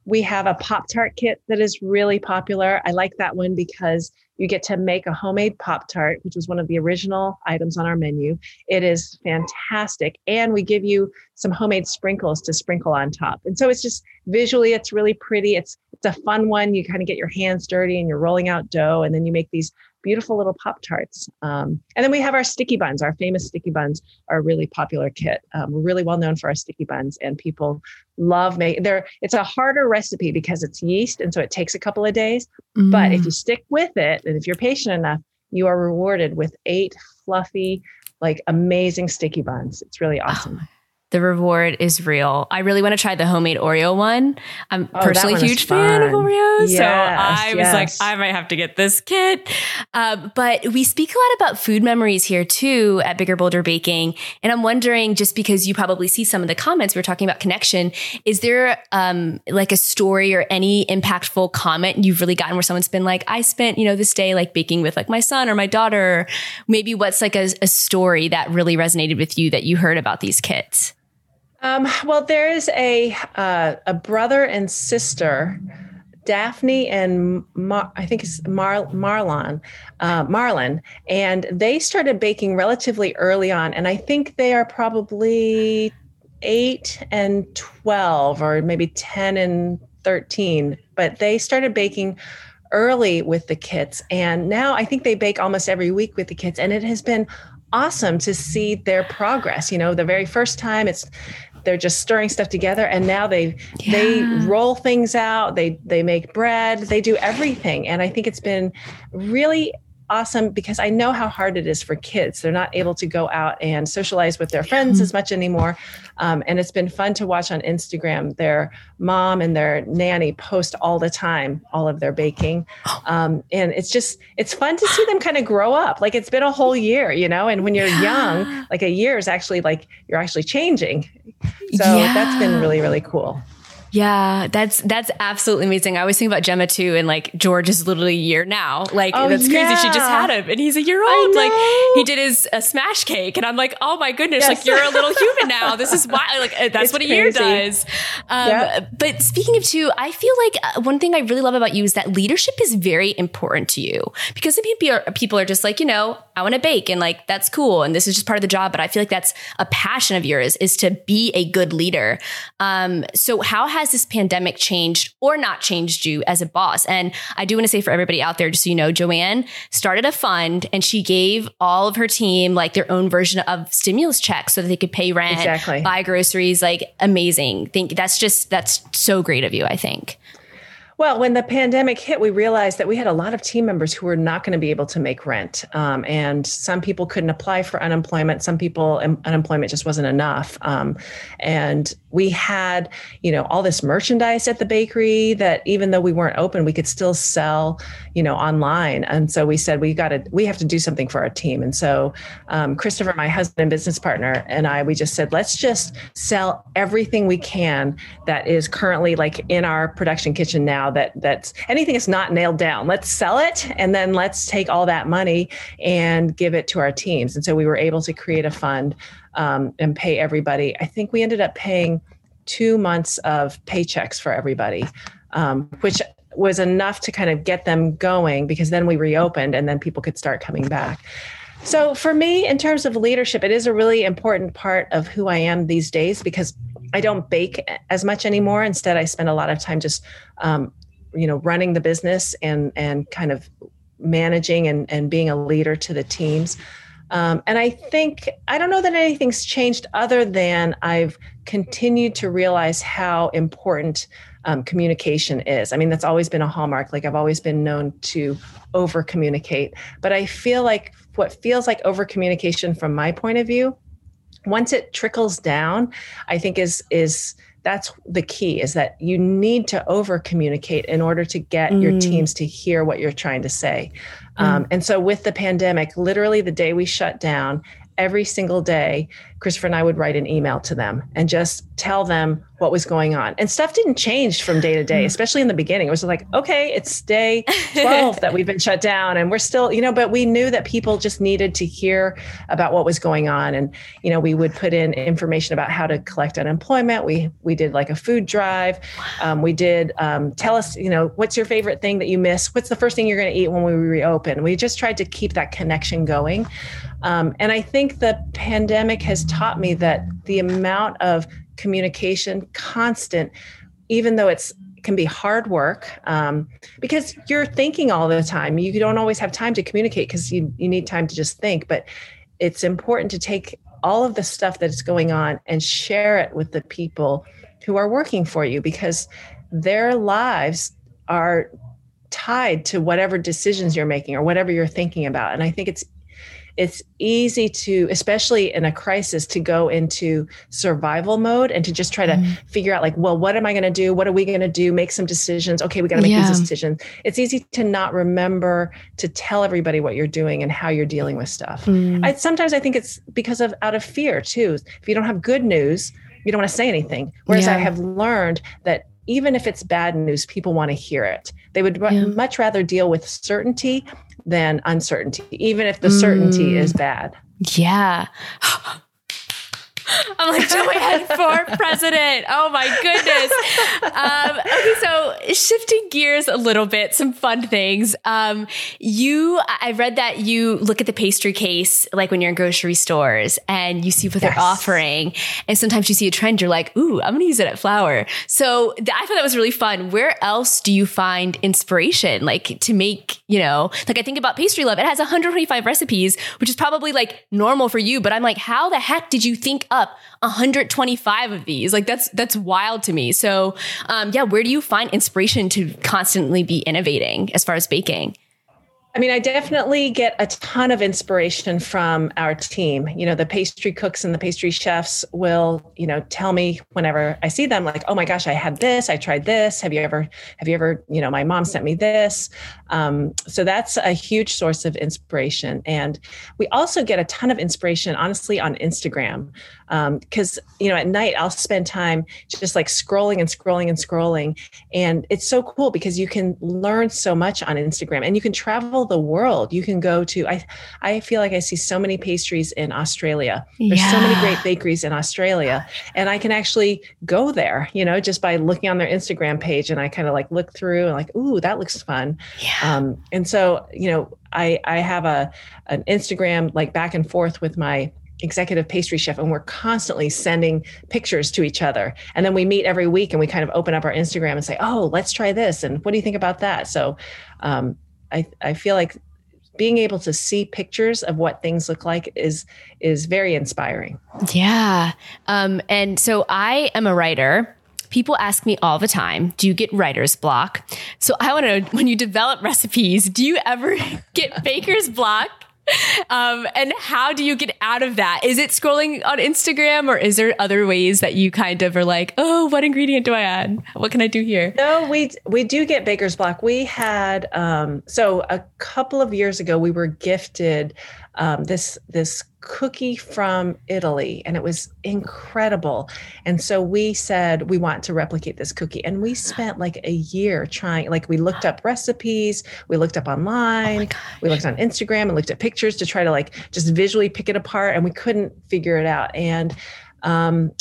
we have a pop tart kit that is really popular i like that one because you get to make a homemade Pop Tart, which was one of the original items on our menu. It is fantastic. And we give you some homemade sprinkles to sprinkle on top. And so it's just visually, it's really pretty. It's it's a fun one. You kind of get your hands dirty and you're rolling out dough, and then you make these beautiful little Pop Tarts. Um, and then we have our sticky buns. Our famous sticky buns are a really popular kit. Um, we're really well known for our sticky buns, and people love making. They're it's a harder recipe because it's yeast, and so it takes a couple of days. Mm. But if mm. you stick with it, and if you're patient enough, you are rewarded with eight fluffy, like amazing sticky buns. It's really awesome. Oh the reward is real. I really want to try the homemade Oreo one. I'm oh, personally a huge fan of Oreos. Yes, so I was like, I might have to get this kit. Um, but we speak a lot about food memories here too at Bigger Bolder Baking. And I'm wondering, just because you probably see some of the comments, we are talking about connection. Is there um, like a story or any impactful comment you've really gotten where someone's been like, I spent, you know, this day like baking with like my son or my daughter? Maybe what's like a, a story that really resonated with you that you heard about these kits? Um, well, there is a uh, a brother and sister, Daphne and Mar- I think it's Mar- Marlon, uh, Marlon, and they started baking relatively early on, and I think they are probably eight and twelve, or maybe ten and thirteen, but they started baking early with the kits and now i think they bake almost every week with the kids and it has been awesome to see their progress. You know the very first time it's they're just stirring stuff together and now they yeah. they roll things out they they make bread they do everything and i think it's been really awesome because I know how hard it is for kids. They're not able to go out and socialize with their friends as much anymore. Um, and it's been fun to watch on Instagram. Their mom and their nanny post all the time, all of their baking. Um, and it's just, it's fun to see them kind of grow up. Like it's been a whole year, you know, and when you're young, like a year is actually like you're actually changing. So yeah. that's been really, really cool. Yeah, that's that's absolutely amazing. I always think about Gemma too, and like George is literally a year now. Like oh, that's yeah. crazy. She just had him, and he's a year old. Like he did his a smash cake, and I'm like, oh my goodness, yes. like you're a little human now. This is why, like uh, that's it's what a crazy. year does. Um, yeah. But speaking of two, I feel like uh, one thing I really love about you is that leadership is very important to you because some people are, people are just like, you know, I want to bake, and like that's cool, and this is just part of the job. But I feel like that's a passion of yours is to be a good leader. Um, so how has has this pandemic changed or not changed you as a boss? And I do want to say for everybody out there, just so you know, Joanne started a fund and she gave all of her team like their own version of stimulus checks so that they could pay rent, exactly. buy groceries. Like amazing. Think that's just that's so great of you. I think. Well, when the pandemic hit, we realized that we had a lot of team members who were not going to be able to make rent. Um, and some people couldn't apply for unemployment. Some people, um, unemployment just wasn't enough. Um, and we had, you know, all this merchandise at the bakery that even though we weren't open, we could still sell, you know, online. And so we said, we got to, we have to do something for our team. And so um, Christopher, my husband and business partner, and I, we just said, let's just sell everything we can that is currently like in our production kitchen now that that's anything that's not nailed down. Let's sell it and then let's take all that money and give it to our teams. And so we were able to create a fund um, and pay everybody. I think we ended up paying two months of paychecks for everybody, um, which was enough to kind of get them going because then we reopened and then people could start coming back. So for me, in terms of leadership, it is a really important part of who I am these days because I don't bake as much anymore. Instead, I spend a lot of time just um, you know running the business and and kind of managing and, and being a leader to the teams. Um, and i think i don't know that anything's changed other than i've continued to realize how important um, communication is. I mean that's always been a hallmark. Like i've always been known to over communicate but i feel like what feels like over communication from my point of view once it trickles down i think is is that's the key is that you need to over communicate in order to get mm. your teams to hear what you're trying to say. Mm. Um, and so with the pandemic, literally the day we shut down, every single day, Christopher and I would write an email to them and just tell them what was going on. And stuff didn't change from day to day, mm. especially in the beginning. It was like, okay, it's day 12 that we've been shut down and we're still, you know, but we knew that people just needed to hear about what was going on. And, you know, we would put in information about how to collect unemployment. We, we did like a food drive. Um, we did um, tell us, you know, what's your favorite thing that you miss? What's the first thing you're going to eat when we reopen? We just tried to keep that connection going. Um, and I think the pandemic has taught me that the amount of communication, constant, even though it's can be hard work um, because you're thinking all the time. You don't always have time to communicate because you, you need time to just think. But it's important to take all of the stuff that's going on and share it with the people who are working for you because their lives are tied to whatever decisions you're making or whatever you're thinking about. And I think it's it's easy to especially in a crisis to go into survival mode and to just try to mm. figure out like well what am i going to do what are we going to do make some decisions okay we got to make yeah. these decisions it's easy to not remember to tell everybody what you're doing and how you're dealing with stuff mm. I, sometimes i think it's because of out of fear too if you don't have good news you don't want to say anything whereas yeah. i have learned that even if it's bad news people want to hear it they would yeah. much rather deal with certainty than uncertainty, even if the mm. certainty is bad. Yeah. I'm like Joey Head for president. Oh my goodness. Um, okay, so shifting gears a little bit, some fun things. Um, you, I read that you look at the pastry case like when you're in grocery stores and you see what yes. they're offering, and sometimes you see a trend. You're like, "Ooh, I'm going to use it at Flour." So th- I thought that was really fun. Where else do you find inspiration, like to make? You know, like I think about Pastry Love. It has 125 recipes, which is probably like normal for you, but I'm like, how the heck did you think up 125 of these. Like that's that's wild to me. So, um, yeah, where do you find inspiration to constantly be innovating as far as baking? I mean, I definitely get a ton of inspiration from our team. You know, the pastry cooks and the pastry chefs will, you know, tell me whenever I see them, like, "Oh my gosh, I had this. I tried this. Have you ever? Have you ever? You know, my mom sent me this." Um, so that's a huge source of inspiration, and we also get a ton of inspiration, honestly, on Instagram because um, you know at night I'll spend time just like scrolling and scrolling and scrolling, and it's so cool because you can learn so much on Instagram, and you can travel the world. You can go to I I feel like I see so many pastries in Australia. There's yeah. so many great bakeries in Australia, and I can actually go there, you know, just by looking on their Instagram page, and I kind of like look through and like, ooh, that looks fun. Yeah. Um, and so you know, I I have a an Instagram like back and forth with my executive pastry chef and we're constantly sending pictures to each other. And then we meet every week and we kind of open up our instagram and say oh let's try this. And what do you think about that? So um, I, I feel like being able to see pictures of what things look like is is very inspiring. Yeah. Um, and so i am a writer. People ask me all the time, do you get writer's block? So I want to know when you develop recipes, do you ever get baker's block? Um, and how do you get out of that? Is it scrolling on Instagram or is there other ways that you kind of are like, oh, what ingredient do I add? What can I do here? No, we we do get baker's block. We had um, so a couple of years ago we were gifted um, this this cookie from Italy and it was incredible. And so we said we want to replicate this cookie and we spent like a year trying like we looked up recipes, we looked up online, oh we looked on Instagram and looked at pictures to try to like just visually pick it apart and we couldn't figure it out. And um,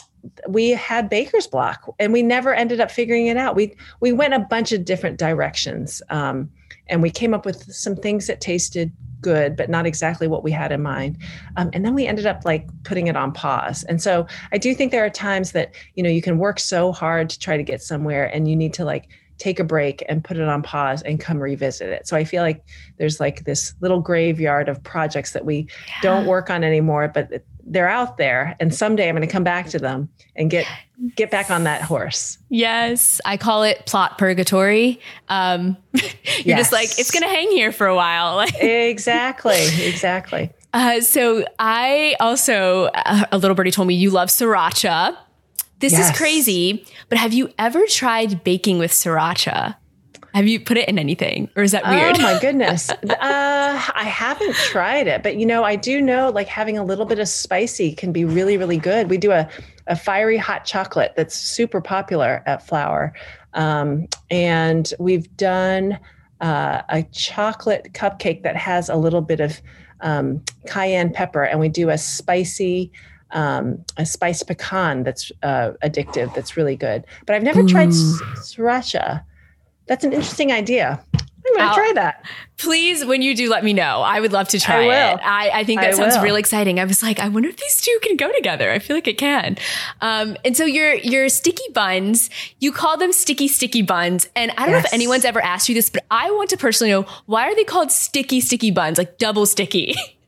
we had baker's block and we never ended up figuring it out. We we went a bunch of different directions. Um, and we came up with some things that tasted good, but not exactly what we had in mind. Um, and then we ended up like putting it on pause. And so I do think there are times that, you know, you can work so hard to try to get somewhere and you need to like take a break and put it on pause and come revisit it. So I feel like there's like this little graveyard of projects that we yeah. don't work on anymore, but they're out there and someday I'm going to come back to them and get get back on that horse. Yes, I call it plot purgatory. Um, you're yes. just like it's going to hang here for a while. exactly, exactly. Uh, so I also uh, a little birdie told me you love sriracha. This Yes. is crazy, but have you ever tried baking with sriracha? Have you put it in anything or is that weird? Oh my goodness. uh, I haven't tried it, but you know, I do know like having a little bit of spicy can be really, really good. We do a, a fiery hot chocolate that's super popular at Flour. Um, and we've done uh, a chocolate cupcake that has a little bit of um, cayenne pepper, and we do a spicy. Um, a spiced pecan that's uh, addictive. That's really good. But I've never tried s- sriracha. That's an interesting idea. I'm going I'll- try that. Please, when you do, let me know. I would love to try I will. it. I, I think that I sounds will. really exciting. I was like, I wonder if these two can go together. I feel like it can. Um, and so your your sticky buns, you call them sticky sticky buns. And I don't know if anyone's ever asked you this, but I want to personally know why are they called sticky sticky buns, like double sticky?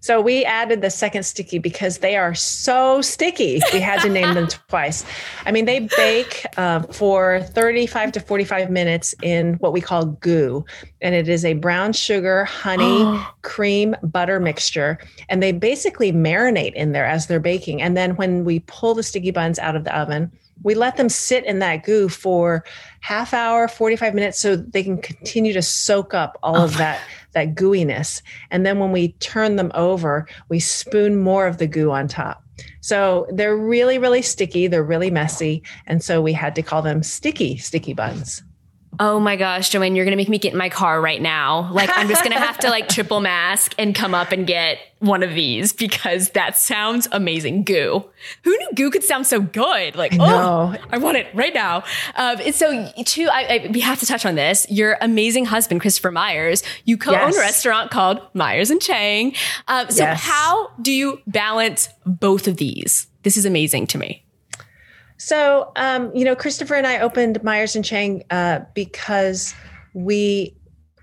So we added the second sticky because they are so sticky. We had to name them twice. I mean, they bake uh, for 35 to 45 minutes in what we call goo. And it is a brown sugar, honey, cream, butter mixture. And they basically marinate in there as they're baking. And then when we pull the sticky buns out of the oven, we let them sit in that goo for half hour 45 minutes so they can continue to soak up all of that that gooiness. And then when we turn them over we spoon more of the goo on top. So they're really really sticky. They're really messy. And so we had to call them sticky sticky buns Oh my gosh, Joanne, you're gonna make me get in my car right now. Like I'm just gonna have to like triple mask and come up and get one of these because that sounds amazing. Goo. Who knew goo could sound so good? Like, I oh. I want it right now. Um, and so, too, I, I, we have to touch on this. Your amazing husband, Christopher Myers, you co-own Yes. a restaurant called Myers and Chang. Um, so, Yes. how do you balance both of these? This is amazing to me. So, um, you know, Christopher and I opened Myers and Chang uh, because we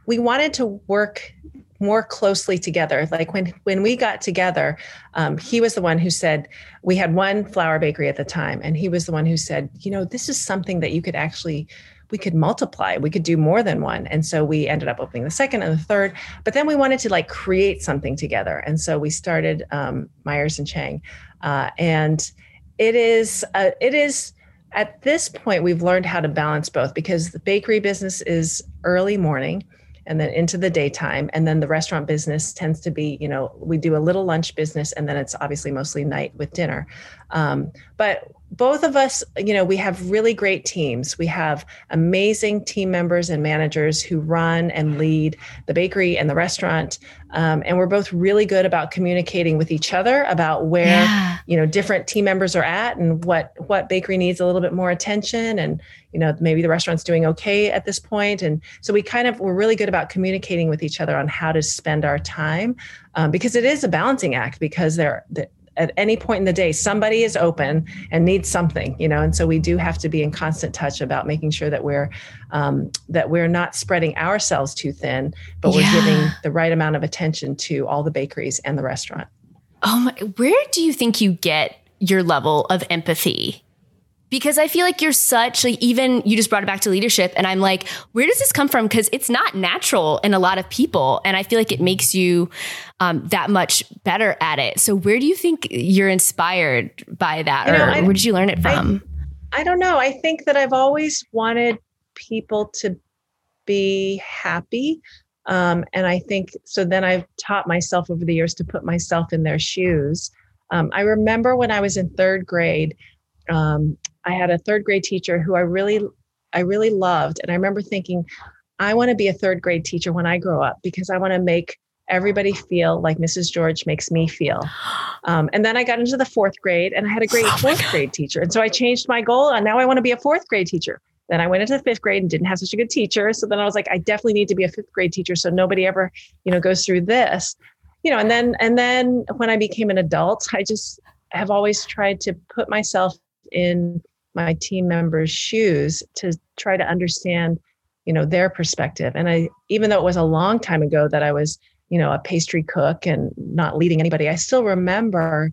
we wanted to work more closely together. Like when when we got together, um, he was the one who said we had one flour bakery at the time, and he was the one who said, you know, this is something that you could actually we could multiply. We could do more than one. And so we ended up opening the second and the third but then we wanted to like create something together. And so we started um, myers and chang uh, and it is uh, it is at this point we've learned how to balance both because the bakery business is early morning and then into the daytime and then the restaurant business tends to be you know we do a little lunch business and then it's obviously mostly night with dinner. Um, but both of us you know we have really great teams. We have amazing team members and managers who run and lead the bakery and the restaurant um, and we're both really good about communicating with each other about where Yeah. you know different team members are at and what what bakery needs a little bit more attention and you know maybe the restaurant's doing okay at this point and so we kind of we're really good about communicating with each other on how to spend our time um, because it is a balancing act because there the, at any point in the day somebody is open and needs something you know and so we do have to be in constant touch about making sure that we're um, that we're not spreading ourselves too thin but we're giving the right amount of attention to all the bakeries and the restaurant Oh my, where do you think you get your level of empathy? Because I feel like you're such like even you just brought it back to leadership and I'm like, where does this come from? Because it's not natural in a lot of people. And I feel like it makes you um, that much better at it. So where do you think you're inspired by that? You know, or I- where did you learn it I- from? I don't know. I think that I've always wanted people to be happy. Um, and I think so. Then I've taught myself over the years to put myself in their shoes. Um, I remember when I was in third grade, um, I had a third grade teacher who I really, I really loved, and I remember thinking, I want to be a third grade teacher when I grow up because I want to make everybody feel like Mrs. George makes me feel. Um, and then I got into the fourth grade, and I had a great Oh fourth God. grade teacher, and so I changed my goal, and now I want to be a fourth grade teacher. Then I went into the fifth grade and didn't have such a good teacher. So then I was like, I definitely need to be a fifth grade teacher so nobody ever, you know, goes through this. You know, and then and then when I became an adult, I just have always tried to put myself in my team members' shoes to try to understand, you know, their perspective. And I even though it was a long time ago that I was, you know, a pastry cook and not leading anybody, I still remember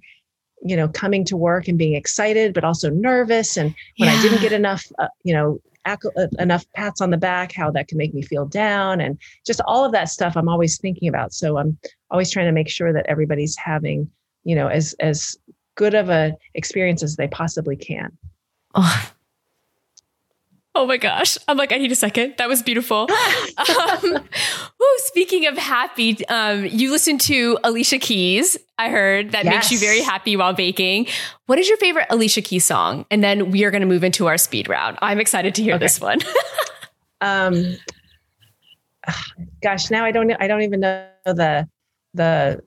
you know coming to work and being excited but also nervous and when i didn't get enough uh, you know uh, enough pats on the back how that can make me feel down and just all of that stuff i'm always thinking about so i'm always trying to make sure that everybody's having you know as as good of a experience as they possibly can. Oh. Oh my gosh. I'm like, I need a second. That was beautiful. um, woo, speaking of happy, um, you listened to Alicia Keys. I heard that yes. makes you very happy while baking. What is your favorite Alicia Keys song? And then we are going to move into our speed round. I'm excited to hear okay. this one. um, gosh, now I don't, I don't even know the, the,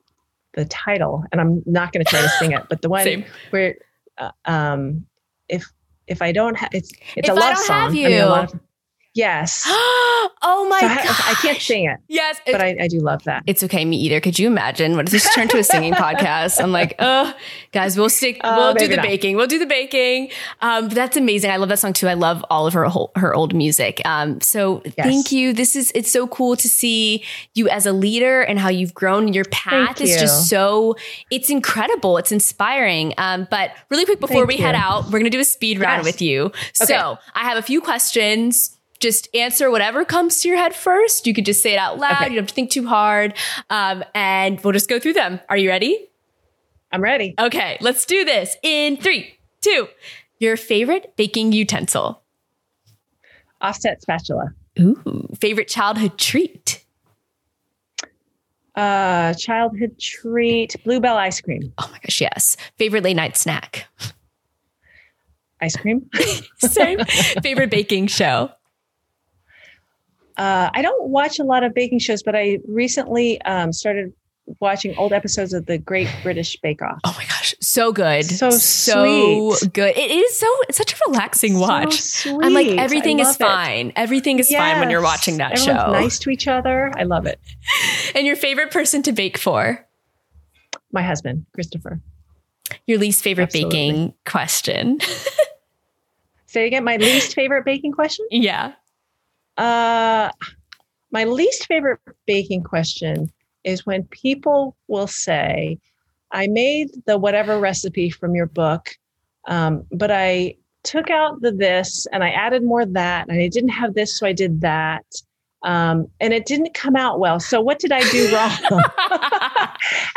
the title and I'm not going to try to sing it, but the one Same. where, uh, um, if if I don't have it's it's if a love song. I mean, a lot of, yes. oh my god! I, I, can't sing it. Yes, but I, I, do love that. It's okay, me either. Could you imagine? What if this turned to a singing podcast? I'm like, oh, guys, we'll stick. Uh, we'll do the not. baking. We'll do the baking. Um, that's amazing. I love that song too. I love all of her whole, her old music. Um, so yes. thank you. This is it's so cool to see you as a leader and how you've grown. Your path is just so it's incredible. It's inspiring. Um, but really quick before thank we you. head out, we're gonna do a speed round yes. with you. Okay. So I have a few questions just answer whatever comes to your head first. You could just say it out loud. Okay. You don't have to think too hard. Um, and we'll just go through them. Are you ready? I'm ready. Okay, let's do this in three, two. Your favorite baking utensil? Offset spatula. Ooh, favorite childhood treat? Uh, childhood treat, Blue Bell ice cream. Oh my gosh, yes. Favorite late night snack? Ice cream. Same. favorite baking show? Uh, I don't watch a lot of baking shows, but I recently um, started watching old episodes of the Great British Bake Off. Oh my gosh, so good, so so sweet. good. It is so it's such a relaxing watch. So I'm like everything is fine. It. Everything is yes. fine when you're watching that Everyone's show. Nice to each other. I love it. and your favorite person to bake for? My husband, Christopher. Your least favorite Absolutely. baking question. Say again, my least favorite baking question? Yeah. Uh, my least favorite baking question is when people will say, I made the whatever recipe from your book, um, but I took out the this and I added more that, and I didn't have this, so I did that. Um, and it didn't come out well. So what did I do wrong?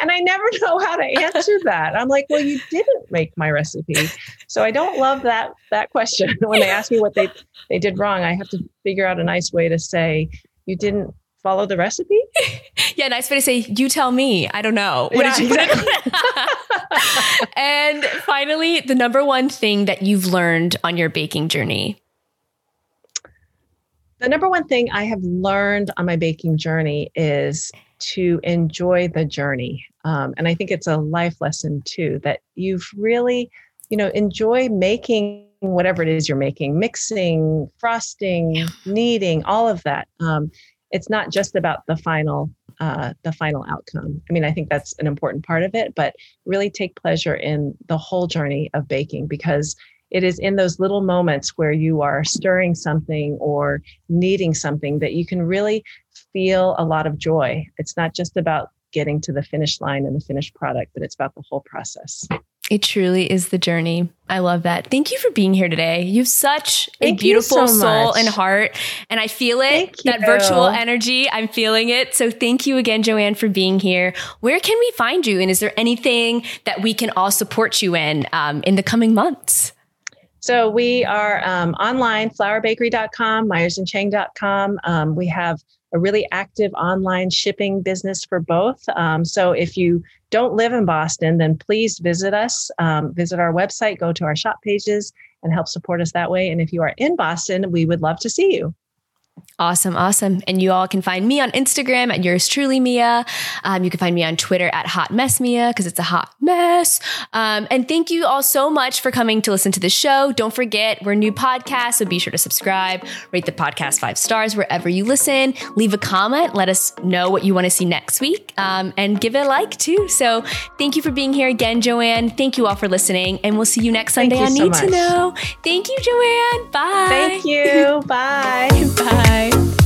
and I never know how to answer that. I'm like, well, you didn't make my recipe, so I don't love that that question. when they ask me what they they did wrong, I have to figure out a nice way to say you didn't follow the recipe. yeah, nice way to say you tell me. I don't know. What yeah, did you exactly. and finally, the number one thing that you've learned on your baking journey the number one thing I have learned on my baking journey is to enjoy the journey. Um, and I think it's a life lesson too that you've really, you know, enjoy making whatever it is you're making, mixing, frosting, kneading, all of that. Um, it's not just about the final uh, the final outcome. I mean, I think that's an important part of it, but really take pleasure in the whole journey of baking because it is in those little moments where you are stirring something or kneading something that you can really feel a lot of joy. It's not just about getting to the finish line and the finished product, but it's about the whole process. It truly is the journey. I love that. Thank you for being here today. You have such Thank a beautiful so soul and heart, and I feel it. That virtual energy, I'm feeling it. So thank you again, Joanne, for being here. Where can we find you, and is there anything that we can all support you in um, in the coming months? So we are um, online, flourbakery.com, myersandchang.com. Um, we have a really active online shipping business for both. Um, so if you don't live in Boston, then please visit us, um, visit our website, go to our shop pages, and help support us that way. And if you are in Boston, we would love to see you. Awesome, awesome. And you all can find me on Instagram at yours truly, Mia. Um, you can find me on Twitter at Hot Mess Mia because it's a hot mess. Um, and thank you all so much for coming to listen to the show. Don't forget, we're a new podcast, so be sure to subscribe, rate the podcast five stars wherever you listen, leave a comment, let us know what you want to see next week, um, and give it a like too. So thank you for being here again, Joanne. Thank you all for listening, and we'll see you next Sunday on so Need much. to Know. Thank you, Joanne. Bye. Thank you. Bye. Bye. Bye.